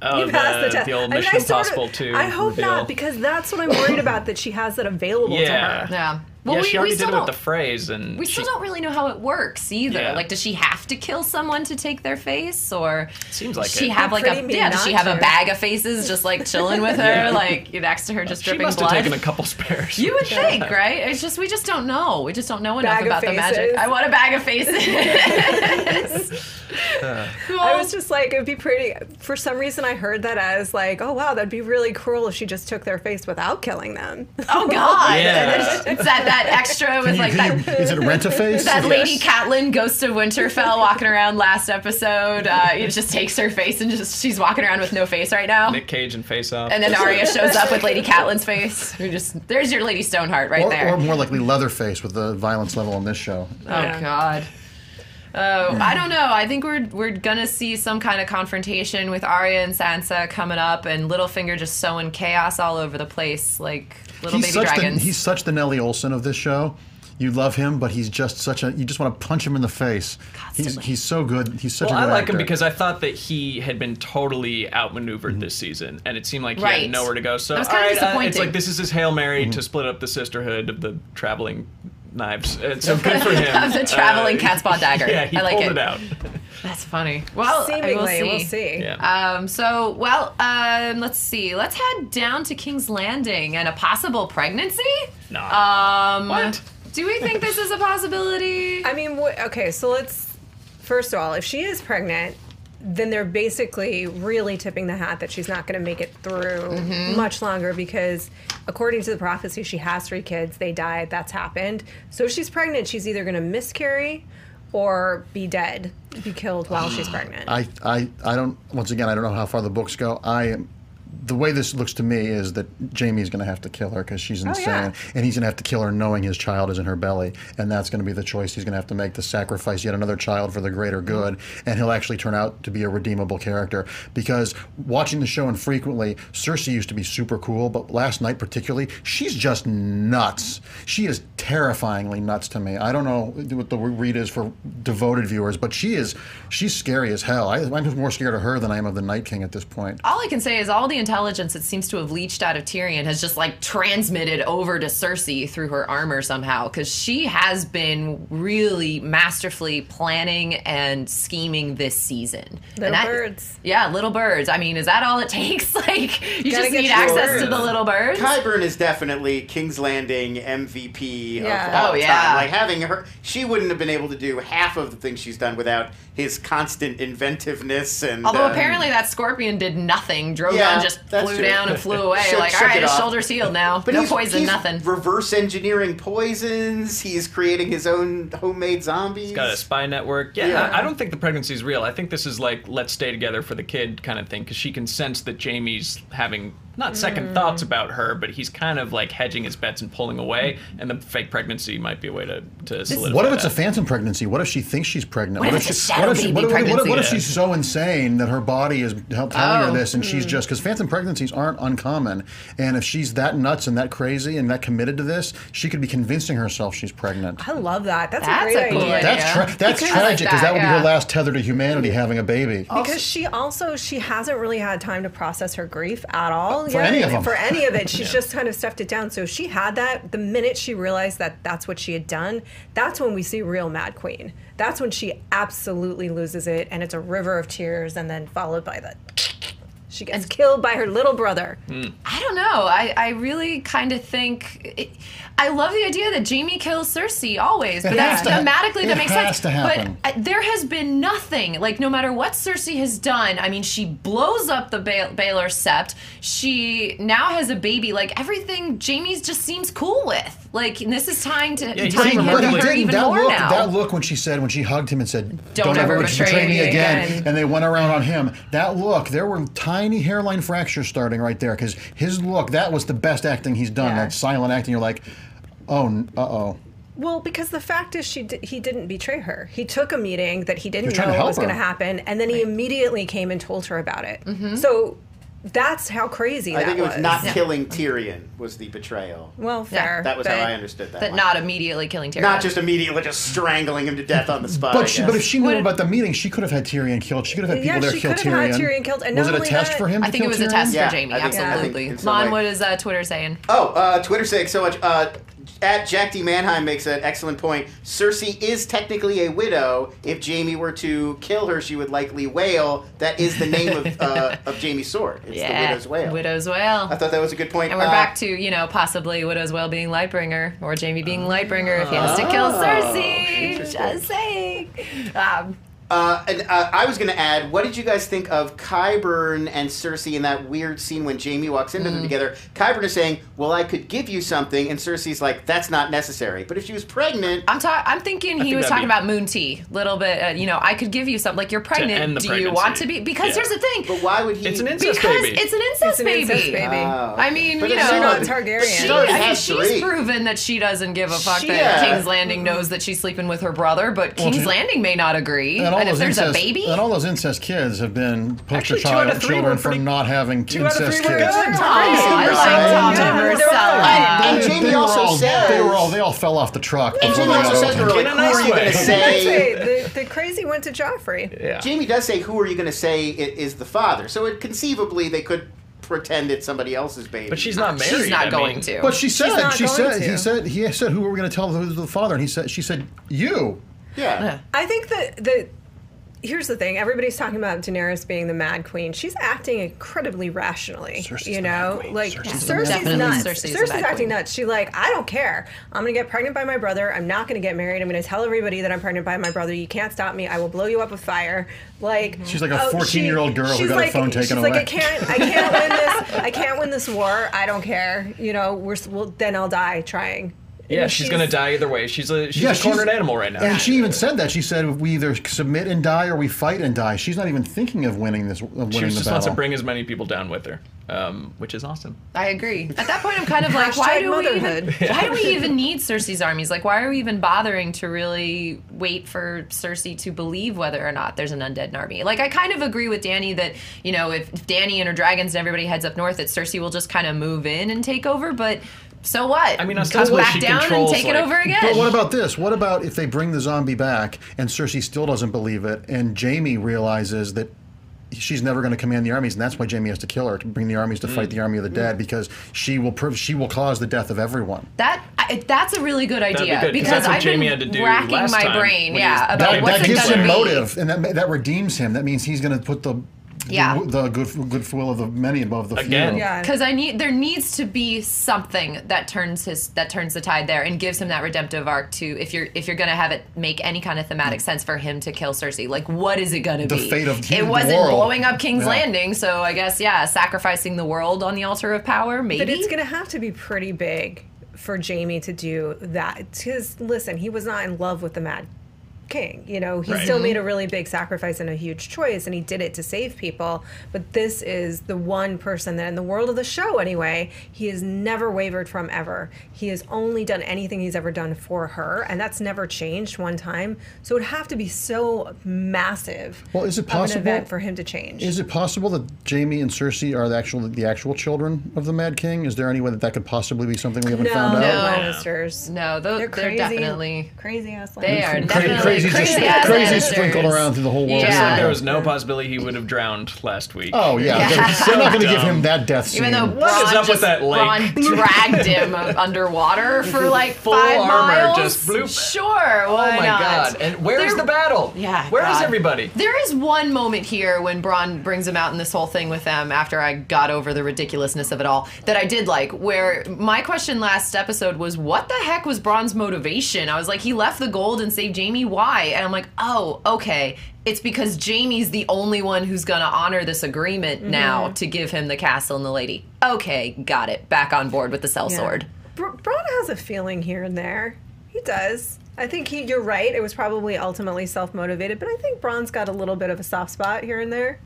Oh, you passed the- the test." the old I mean, Mission I sort of- Impossible 2 I hope reveal. not, because that's what I'm worried about. That she has that available Yeah. to her. Yeah. Well, yeah, we, she we already still did it with don't. the phrase, and we she, still don't really know how it works either. Yeah. Like, does she have to kill someone to take their face, or Seems like she it. have like a yeah? Does she not have a bag of faces just like chilling with her, Yeah. like next to her, just she dripping must blood? have taken a couple spares. You would think, right? It's just we just don't know. We just don't know enough Bag about the magic. I want a bag of faces. Uh. I was just like, it'd be pretty. For some reason, I heard that as like, oh wow, that'd be really cruel if she just took their face without killing them. oh God! Yeah. It's that that extra with Can you- like can that. you- it rent a face? That Lady Yes. Catelyn, Ghost of Winterfell, walking around last episode. Uh, it just takes her face and just she's walking around with no face right now. Nick Cage and Face Off. And then Arya shows up with Lady Catelyn's face. You just there's your Lady Stoneheart right or, there. or more likely Leatherface with the violence level on this show. Oh God. Oh, I don't know. I think we're we're gonna see some kind of confrontation with Arya and Sansa coming up, and Littlefinger just sowing chaos all over the place, like little he's baby such dragons. the he's such the Nellie Oleson of this show. You love him, but he's just such a. You just want to punch him in the face. He's Constantly. he's so good. He's such well, a I good like actor. him because I thought that he had been totally outmaneuvered this season, and it seemed like he Right. had nowhere to go. So, That was all right, uh, it's like this is his hail mary to split up the sisterhood of the traveling knives. And so good for him. Of the traveling Uh, cat's paw dagger. Yeah, he I like pulled it. it. out. That's funny. Well, I Seemingly, will see. we'll see. Yeah. Um, so, well, um, let's see. Let's head down to King's Landing and a possible pregnancy. Nah. Um, What? Do we think this is a possibility? I mean, wh- okay, so let's first of all, if she is pregnant, then they're basically really tipping the hat that she's not going to make it through Mm-hmm. much longer because, according to the prophecy, she has three kids. They died. That's happened. So if she's pregnant, she's either going to miscarry or be dead, be killed while she's pregnant. I, I, I don't. Once again, I don't know how far the books go. I am. The way this looks to me is that Jaime's going to have to kill her because she's oh, insane, yeah. and he's going to have to kill her knowing his child is in her belly, and that's going to be the choice he's going to have to make to sacrifice yet another child for the greater mm. good, and he'll actually turn out to be a redeemable character. Because watching the show infrequently, Cersei used to be super cool, but last night particularly, she's just nuts. She is terrifyingly nuts to me. I don't know what the read is for devoted viewers, but she is she's scary as hell. I, I'm more scared of her than I am of the Night King at this point. all I can say is all the intelligence that seems to have leached out of Tyrion has just like transmitted over to Cersei through her armor somehow because she has been really masterfully planning and scheming this season. Little that- birds. Yeah, little birds. I mean, is that all it takes? Like you Gotta just need access birds. to the little birds. Qyburn is definitely King's Landing MVP Yeah. of all Oh, yeah. time. Like having her, she wouldn't have been able to do half of the things she's done without his constant inventiveness and. Although uh, apparently that scorpion did nothing. Drogon Yeah. just That's flew true. down and flew away. Shook- like, shook all right, it his off. shoulder's healed now. But no he's, poison, he's nothing. reverse engineering poisons. He's creating his own homemade zombies. Got a spy network. Yeah, Yeah. I, I don't think the pregnancy is real. I think this is like let's stay together for the kid kind of thing because she can sense that Jaime's having not second thoughts about her, but he's kind of like hedging his bets and pulling away. And the fake pregnancy might be a way to to solidify What if it's a phantom pregnancy? What if she thinks she's pregnant? What if it's a shadow what if she- baby what if- what if- what if she's so insane that her body is hel- telling Oh. her this, and she's hmm. just because phantom pregnancies aren't uncommon. And if she's that nuts and that crazy and that committed to this, she could be convincing herself she's pregnant. I love that. That's, That's a great a cool idea. idea. That's tra- that's Because- tragic because that, that, would be her last tether to humanity, having a baby. Because she also she hasn't really had time to process her grief at all. For yet. any of them. For any of it, she's just kind of stuffed it down. So she had that. The minute she realized that that's what she had done, that's when we see real Mad Queen. That's when she absolutely loses it, and it's a river of tears, and then followed by the. She gets killed by her little brother. Hmm. I don't know. I, I really kind of think. It, I love the idea that Jaime kills Cersei always, but It that's to ha- thematically that makes sense. to happen. But uh, there has been nothing. Like no matter what Cersei has done, I mean, she blows up the ba- Baelor Sept. She now has a baby. Like everything, Jaime's just seems cool with. Like and this is tying to he tying him But to he her didn't. even that more look, now. that look when she said when she hugged him and said, Don't ever betray me again." and they went around on him. That look, there were tiny hairline fractures starting right there because his look, that was the best acting he's done. Yeah. That silent acting. You're like, oh, uh oh. Well, because the fact is, she di- he didn't betray her. He took a meeting that he didn't know help was going to happen, and then he immediately came and told her about it. So that's how crazy I that think it was, was. not Yeah. killing Tyrion was the betrayal. well, fair. That was but how I understood that. that one. not immediately killing Tyrion. Not just immediately just strangling him to death on the spot. But she, but if she knew What- about the meeting, she could have had Tyrion killed. She could have had people Yeah, there she kill could have Tyrion. had Tyrion killed, and was not it a only test that- for him? I to think it kill was a test Yeah, for Jaime. Think so. I think absolutely. in some Lon, what is uh, Twitter saying? Oh, uh, Twitter saying so much. Uh, at Jack D. Manheim makes an excellent point. Cersei is technically a widow. If Jaime were to kill her, she would likely wail. That is the name of, uh, of Jaime's sword. It's the widow's wail. Widow's wail. I thought that was a good point. And we're Uh, back to, you know, possibly Widow's Wail being Lightbringer or Jaime being Lightbringer if he has to kill Oh, Cersei. Just saying. Um, Uh, and uh, I was going to add, what did you guys think of Qyburn and Cersei in that weird scene when Jaime walks into Mm. them together? Qyburn is saying, "Well, I could give you something," and Cersei's like, "That's not necessary." But if she was pregnant, I'm ta- I'm thinking he think was talking be- about moon tea. Little bit, uh, you know, I could give you something. Like you're pregnant. the Do you want to be? Because Yeah. here's the thing. but why would he? It's an incest Because baby. it's an incest It's an baby. incest baby. Oh. I mean, But you know, not Targaryen. She, She I mean, she's three. proven that she doesn't give a fuck She- that yeah. King's Landing knows that she's sleeping with her brother, but King's she- Landing may not agree. And, all And, if those there's incest, a baby, and all those incest kids have been poster Actually, two child out of three children were for not having two incest kids. good. Oh, I like Yeah. Tom Yeah. and They're Myrcella. And They- Jaime they were also all, says- they were all they all fell off the truck. and Jaime also says, open. "We're like, who are you going to say?" The, the crazy went to Joffrey. yeah. Jaime does say, "Who are you going to say i- is the father?" So it, conceivably, they could pretend it's somebody else's baby. But she's not married. she's not I going mean. to. But she said, not she said, to. he said, he said, who are we going to tell who's the father? And he said, she said, you. yeah. I think that the here's the thing. Everybody's talking about Daenerys being the Mad Queen. She's acting incredibly rationally. Cersei's you know, like Cersei's Cersei's, the Mad Queen. nuts. Cersei's Cersei's, acting Queen. nuts. She's like, I don't care. I'm gonna get pregnant by my brother. I'm not gonna get married. I'm gonna tell everybody that I'm pregnant by my brother. You can't stop me. I will blow you up with fire. Like She's like a oh, 14-year-old girl who she's got her like, phone she's taken like, away. I can't. I can't win this. I can't win this war. I don't care. You know, we're s- well, then I'll die trying. Yeah, And she's gonna die either way. She's a she's Yeah, a cornered animal right now. And she even said that. She said, we either submit and die or we fight and die. She's not even thinking of winning this, of winning she just battle. wants to bring as many people down with her, um, which is awesome. I agree. At that point, I'm kind of like, why do we even, motherhood. why do we even need Cersei's armies? Like, why are we even bothering to really wait for Cersei to believe whether or not there's an undead army? Like, I kind of agree with Dany that you know if, if Dany and her dragons and everybody heads up north, that Cersei will just kind of move in and take over. But so what? I mean, go ostensibly back she down and controls, take it over again. But what about this? What about if they bring the zombie back and Cersei still doesn't believe it, and Jaime realizes that she's never going to command the armies, and that's why Jaime has to kill her to bring the armies to fight mm. the army of the dead mm. because she will prove she will cause the death of everyone. That I, that's a really good be idea because that's what I've Jaime been had to do racking my brain, yeah, about That, what's that gives him be. motive, and that that redeems him. That means he's going to put the Yeah. the, the good good will of the many above the Again. few. Yeah. Because I need there needs to be something that turns his that turns the tide there and gives him that redemptive arc to if you're if you're gonna have it make any kind of thematic mm. sense for him to kill Cersei. Like what is it gonna The be? The fate of the it wasn't world. blowing up King's Yeah. Landing, so I guess yeah, sacrificing the world on the altar of power, maybe. But it's going to have to be pretty big for Jaime to do that. Because, listen, he was not in love with the Mad King. You know, he Right. still made a mm-hmm. really big sacrifice and a huge choice, and he did it to save people. But this is the one person that, in the world of the show anyway, he has never wavered from ever. He has only done anything he's ever done for her, and that's never changed one time. So it would have to be so massive Well, is it of an possible- event for him to change. Is it possible that Jaime and Cersei are the actual the actual children of the Mad King? Is there any way that that could possibly be something we haven't no, found no, out? Lannisters. no, those, They're they're, crazy. definitely crazy ass. they are definitely crazy, crazy, just, ass crazy Lannisters. sprinkled around through the whole world. Yeah. Just like there was no possibility he would have drowned last week. Oh yeah, Yeah. they're, they're not going to give him that death scene. Even though What Bronn is up with that lake? Bronn dragged him underwater for like Full five armor, miles. just bloop. Sure, Oh why my not? god! And where's There- the battle? Yeah, Where is God. everybody? There is one moment here when Bronn brings him out in this whole thing with them after I got over the ridiculousness of it all that I did like. Where my question last episode was, what the heck was Bronn's motivation? I was like, he left the gold and saved Jaime. Why? And I'm like, oh, okay. It's because Jaime's the only one who's gonna honor this agreement mm-hmm. now to give him the castle and the lady. Okay, got it. Back on board with the sellsword. Br- Bronn has a feeling here and there. He does. I think he. You're right. It was probably ultimately self motivated, but I think Bronn's got a little bit of a soft spot here and there.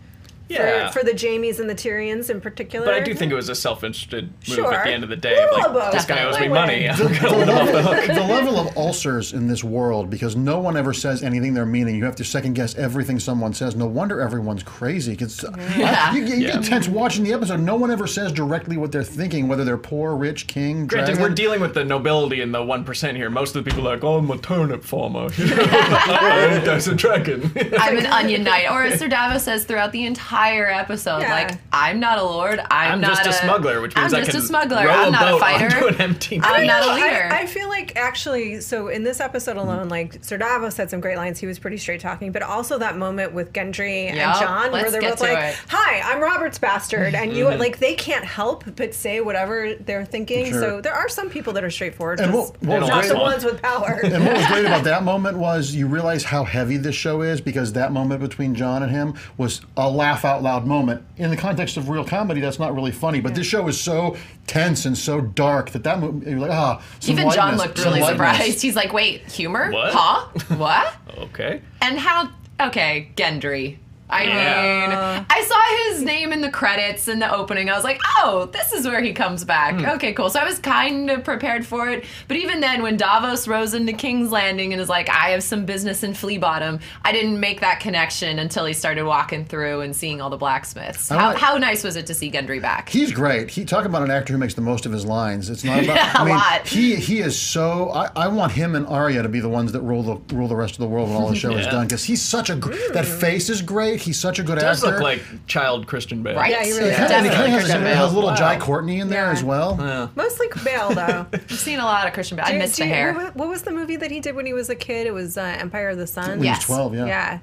Yeah. For, for the Jaimes and the Tyrions in particular. But I do think it was a self-interested move Sure. at the end of the day. Little Like, this guy owes me money. I'm the, gonna let him off the level, hook. the level of ulcers in this world because no one ever says anything they're meaning. You have to second guess everything someone says. No wonder everyone's crazy. 'cause uh, I- you, you Yeah. get tense watching the episode. No one ever says directly what they're thinking, whether they're poor, rich, king, Granted, dragon. we're dealing with the nobility and the one percent here. Most of the people are like, "Oh, I'm a turnip farmer. that's a dragon." I'm an onion knight. Or as Sir Davos says throughout the entire episode, Yeah. like, I'm not a lord. I'm, I'm not just a smuggler, which means I'm I just can a smuggler. row I'm a not a fighter. onto an empty I'm beach. not a No, leader. I, I feel like actually, so in this episode alone, like Sir Davos said some great lines. He was pretty straight talking, but also that moment with Gendry and Yup, Jon, where they're both like, it. "Hi, I'm Robert's bastard," and you mm-hmm. like they can't help but say whatever they're thinking. Sure. So there are some people that are straightforward, And just what- what not the ones with power. And what was great about that moment was you realize how heavy this show is because that moment between Jon and him was a laugh out loud moment. In the context of real comedy, that's not really funny, but this show is so tense and so dark that that mo- you're like, ah, some Even Jon looked really surprised. He's like, wait, humor? What? Huh? what? okay. And how? Okay, Gendry. I Yeah. mean, I saw his name in the credits in the opening. I was like, oh, this is where he comes back. Hmm. Okay, cool. So I was kind of prepared for it. But even then, when Davos rose into King's Landing and is like, I have some business in Flea Bottom, I didn't make that connection until he started walking through and seeing all the blacksmiths. How, like- how nice was it to see Gendry back? He's great. He talk about an actor who makes the most of his lines. It's not about. Yeah, I a mean, lot. He he is so. I, I want him and Arya to be the ones that rule the rule the rest of the world when all the show is done because he's such a that face is great. He's such a good Does actor. look like child Christian Bale. Right? Yeah, he really He kinda- and he kind of has, Christian has a little Wow. Jai Courtney in there Yeah. as well. Mostly Bale, though. I've seen a lot of Christian Bale. I Do- missed the you- hair. What, what was the movie that he did when he was a kid? It was uh, Empire of the Sun. When he was twelve, yeah. Yeah.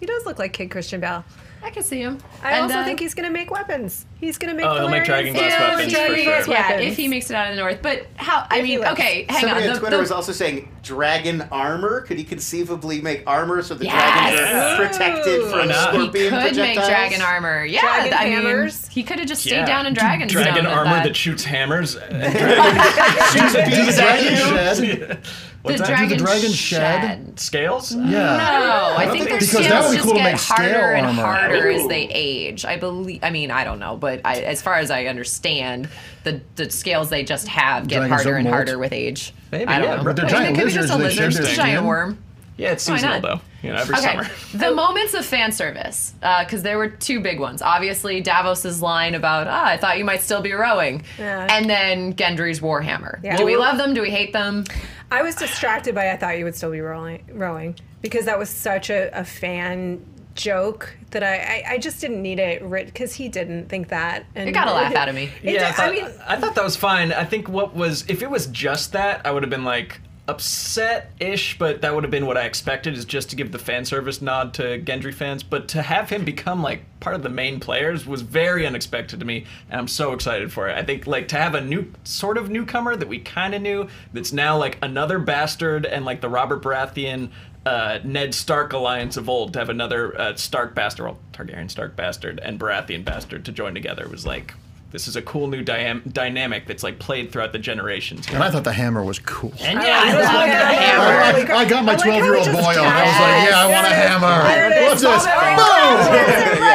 He does look like Kid Christian Bale. I can see him. I And, also uh, think he's going to make weapons. He's going to make Oh, he'll make dragon glass steel weapons and for dragon sure. glass Yeah, weapons. if he makes it out of the north. But how? I If mean, okay, hang Somebody on. on The- Twitter the- was also saying dragon armor. Could he conceivably make armor so the Yes! dragons are protected from not? he scorpion could make dragon armor. Yeah, Dragon I hammers? mean, he could have just stayed Yeah. down in dragon Dragon armor that. that shoots hammers. And dragon Do the bees at you. Shed. What's the that? dragon dragon shed. shed? Scales? Yeah. No, I, don't think think their they- that scales would be just cool to get make harder and armor. harder as they age. I believe. I mean, I don't know, but I, as far as I understand, the the scales they just have get Dragons harder and molt. harder with age. Maybe, I don't yeah, know. but they're I mean, giant it could be just a lizard, shed just a giant skin. worm. Yeah, it's Why seasonal though. You know, every Okay, summer. the moments of fan service, because there were two big ones. Obviously, Davos's line about, ah, I thought you might still be rowing. Yeah. And then Gendry's Warhammer. Yeah. Do we love them? Do we hate them? I was distracted by I thought you would still be rowing, rowing because that was such a, a fan joke that I, I, I just didn't need it writ because he didn't think that. And It got a laugh out of me. It yeah, I thought, I mean, I thought that was fine. I think what was if it was just that, I would have been like, upset-ish, but that would have been what I expected, is just to give the fan service nod to Gendry fans. But to have him become like part of the main players was very unexpected to me, and I'm so excited for it. I think like to have a new sort of newcomer that we kind of knew, that's now like another bastard and like the Robert Baratheon. Uh, Ned Stark alliance of old to have another uh, Stark bastard, well, Targaryen Stark bastard and Baratheon bastard to join together was like this is a cool new dy- dynamic that's like played throughout the generations. And I thought the hammer was cool. And I yeah, I love the the hammer. hammer. I, I got my I like how 12 year old boy on. I was like, yeah, I want a yes. hammer. What's this? Boom!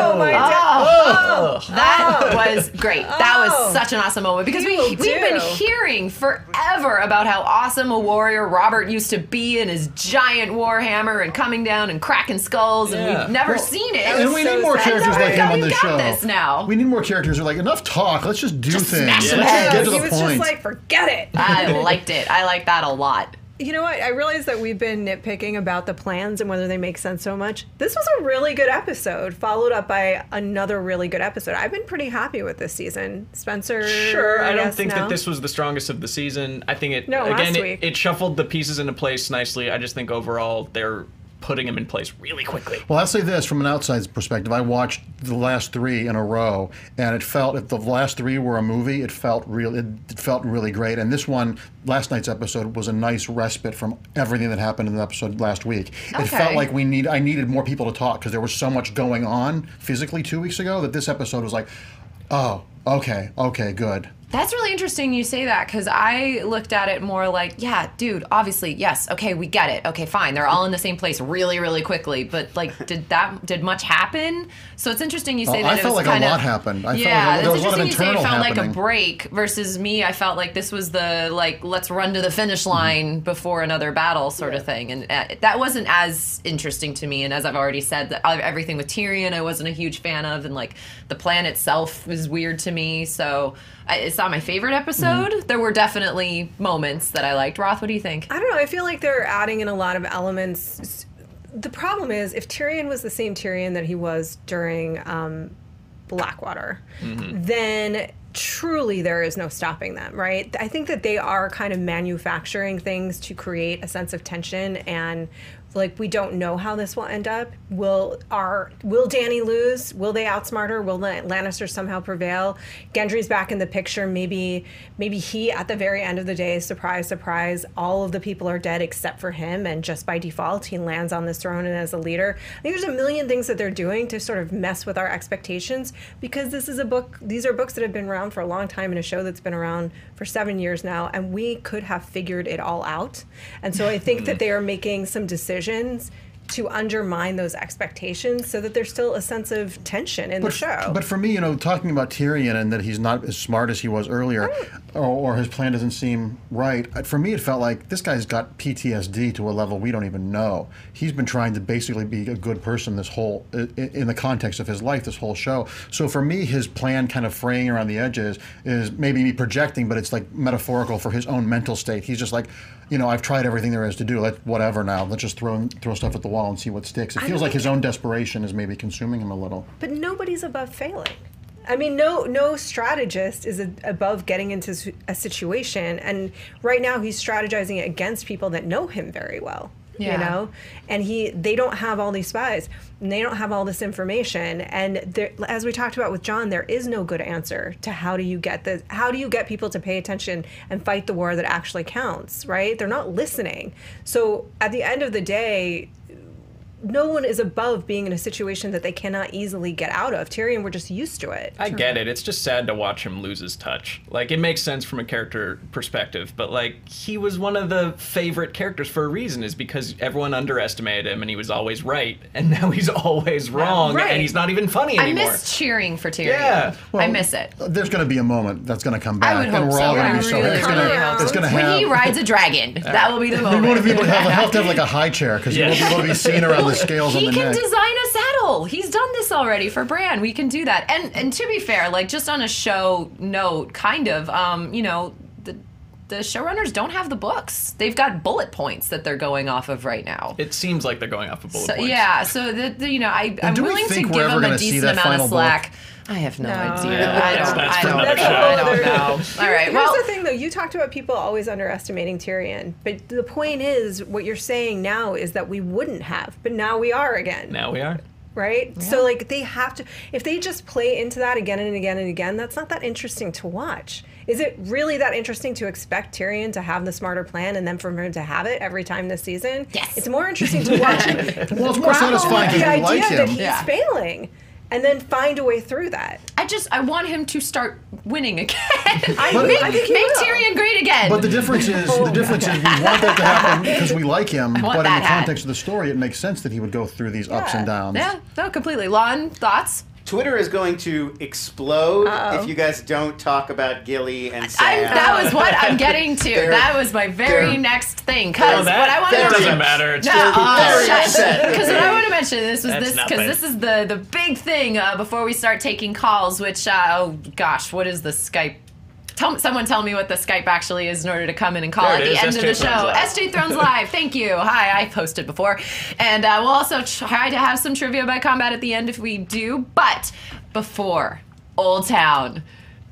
Oh my oh. Oh. oh, that was great. That Oh. was such an awesome moment because we we've been hearing forever about how awesome a warrior Robert used to be in his giant warhammer and coming down and cracking skulls, and Yeah. we've never Well, seen it. And we so need more sad. characters like him got- on we the got show. this now. We need more characters who are like, enough talk, let's just do Just things. smash Let's just get to he the was point. just like, forget it. I liked it. I like that a lot. You know what? I realize that we've been nitpicking about the plans and whether they make sense so much. This was a really good episode, followed up by another really good episode. I've been pretty happy with this season. Spencer. Sure, I don't think no? that this was the strongest of the season. I think it No, again last it, it shuffled the pieces into place nicely. I just think overall they're putting them in place really quickly. Well, I'll say this from an outside perspective. I watched the last three in a row, and it felt if the last three were a movie, it felt real. It, it felt really great. And this one, last night's episode, was a nice respite from everything that happened in the episode last week. It felt like we need. I needed more people to talk because there was so much going on physically two weeks ago that this episode was like, oh, okay, okay, good. That's really interesting you say that because I looked at it more like, yeah, dude, obviously, yes, okay, we get it. Okay, fine. They're all in the same place really, really quickly. But like, did that did much happen? So it's interesting you say Oh, that I it felt was like a kind of lot happened. I felt like yeah, there that's was a lot of interesting you say it internal felt like a break versus me. I felt like this was the like let's run to the finish Mm-hmm. line before another battle sort of thing, and uh, that wasn't as interesting to me. And as I've already said, that everything with Tyrion, I wasn't a huge fan of, and like the plan itself was weird to me. So I, it's not my favorite episode. Mm-hmm. There were definitely moments that I liked. Roth, what do you think? I don't know. I feel like they're adding in a lot of elements. The problem is, if Tyrion was the same Tyrion that he was during um, Blackwater, then truly there is no stopping them, right? I think that they are kind of manufacturing things to create a sense of tension and like we don't know how this will end up. Will our will Dany lose? Will they outsmart her? Will the Lannisters somehow prevail? Gendry's back in the picture. Maybe maybe he at the very end of the day, surprise, surprise, all of the people are dead except for him, and just by default he lands on this throne and as a leader. I think there's a million things that they're doing to sort of mess with our expectations because this is a book. These are books that have been around for a long time and a show that's been around for seven years now, and we could have figured it all out. And so I think that they are making some decisions decisions to undermine those expectations so that there's still a sense of tension in the show. But for me, you know, talking about Tyrion and that he's not as smart as he was earlier, or, or his plan doesn't seem right. uh, For me, it felt like this guy's got PTSD to a level we don't even know. He's been trying to basically be a good person this whole, in the context of his life, this whole show. So for me, his plan kind of fraying around the edges is maybe me projecting, but it's like metaphorical for his own mental state. He's just like, you know, I've tried everything there is to do. Let whatever now. Let's just throw throw stuff at the wall and see what sticks. It feels like his own desperation is maybe consuming him a little. But nobody's above failing. I mean, no no strategist is a, above getting into a situation, and right now he's strategizing against people that know him very well. Yeah. You know, and he they don't have all these spies, and they don't have all this information, and there, as we talked about with Jon, there is no good answer to how do you get the how do you get people to pay attention and fight the war that actually counts, right? They're not listening. So at the end of the day, no one is above being in a situation that they cannot easily get out of. Tyrion, we're just used to it. I get it. It's just sad to watch him lose his touch. Like it makes sense from a character perspective, but like he was one of the favorite characters for a reason is because everyone underestimated him and he was always right and now he's always wrong Right. and he's not even funny anymore. I anymore. miss cheering for Tyrion. Yeah. I miss it. There's going to be a moment that's going to come back, I would and hope we're so. all going to be so. really, it's going to hope It's so. going to When he rides a dragon, that will be the moment. we moment. want to be able to have, have to have like a high chair because Yeah. you won't be able to be seen around the scales he on the can neck. design a saddle. He's done this already for Bran. We can do that. And and to be fair, like just on a show note, kind of, um, you know, the the showrunners don't have the books. They've got bullet points that they're going off of right now. It seems like they're going off of bullet So, points. yeah, so the, the, you know, I, I'm willing to give them a decent amount of final book? slack. I have no, No, idea. yeah, I don't. that's I don't, another know. show. I don't know. All right. Here's Well, the thing, though. You talked about people always underestimating Tyrion, but the point is, what you're saying now is that we wouldn't have, but now we are again, Now we are. right? So, like, they have to. If they just play into that again and again and again, that's not that interesting to watch. Is it really that interesting to expect Tyrion to have the smarter plan and then for him to have it every time this season? Yes. It's more interesting to watch him Well, it's more grapple satisfying with the because we idea like that he's Yeah. failing, and then find a way through that. I just I want him to start winning again. I, make I think he make. Tyrion great again. But the difference is the difference is we want that to happen because we like him, but in the hat. context of the story, it makes sense that he would go through these ups and downs. yeah, no, completely. Lon, thoughts? Twitter is going to explode if you guys don't talk about Gilly and I, Sam. that was what I'm getting to. That was my very next thing. No, Because that, what I wanted that to doesn't matter. It's No, just uh, shut- upset. Because what I want to mention this was That's this because this is the the big thing uh, before we start taking calls. Which uh, oh gosh, what is the Skype? Tell, someone tell me what the Skype actually is in order to come in and call at the is, end of the show. Live. SJ Thrones Live. Thank you. Hi, I posted before, and uh, we'll also try to have some trivia by combat at the end if we do. But before Oldtown,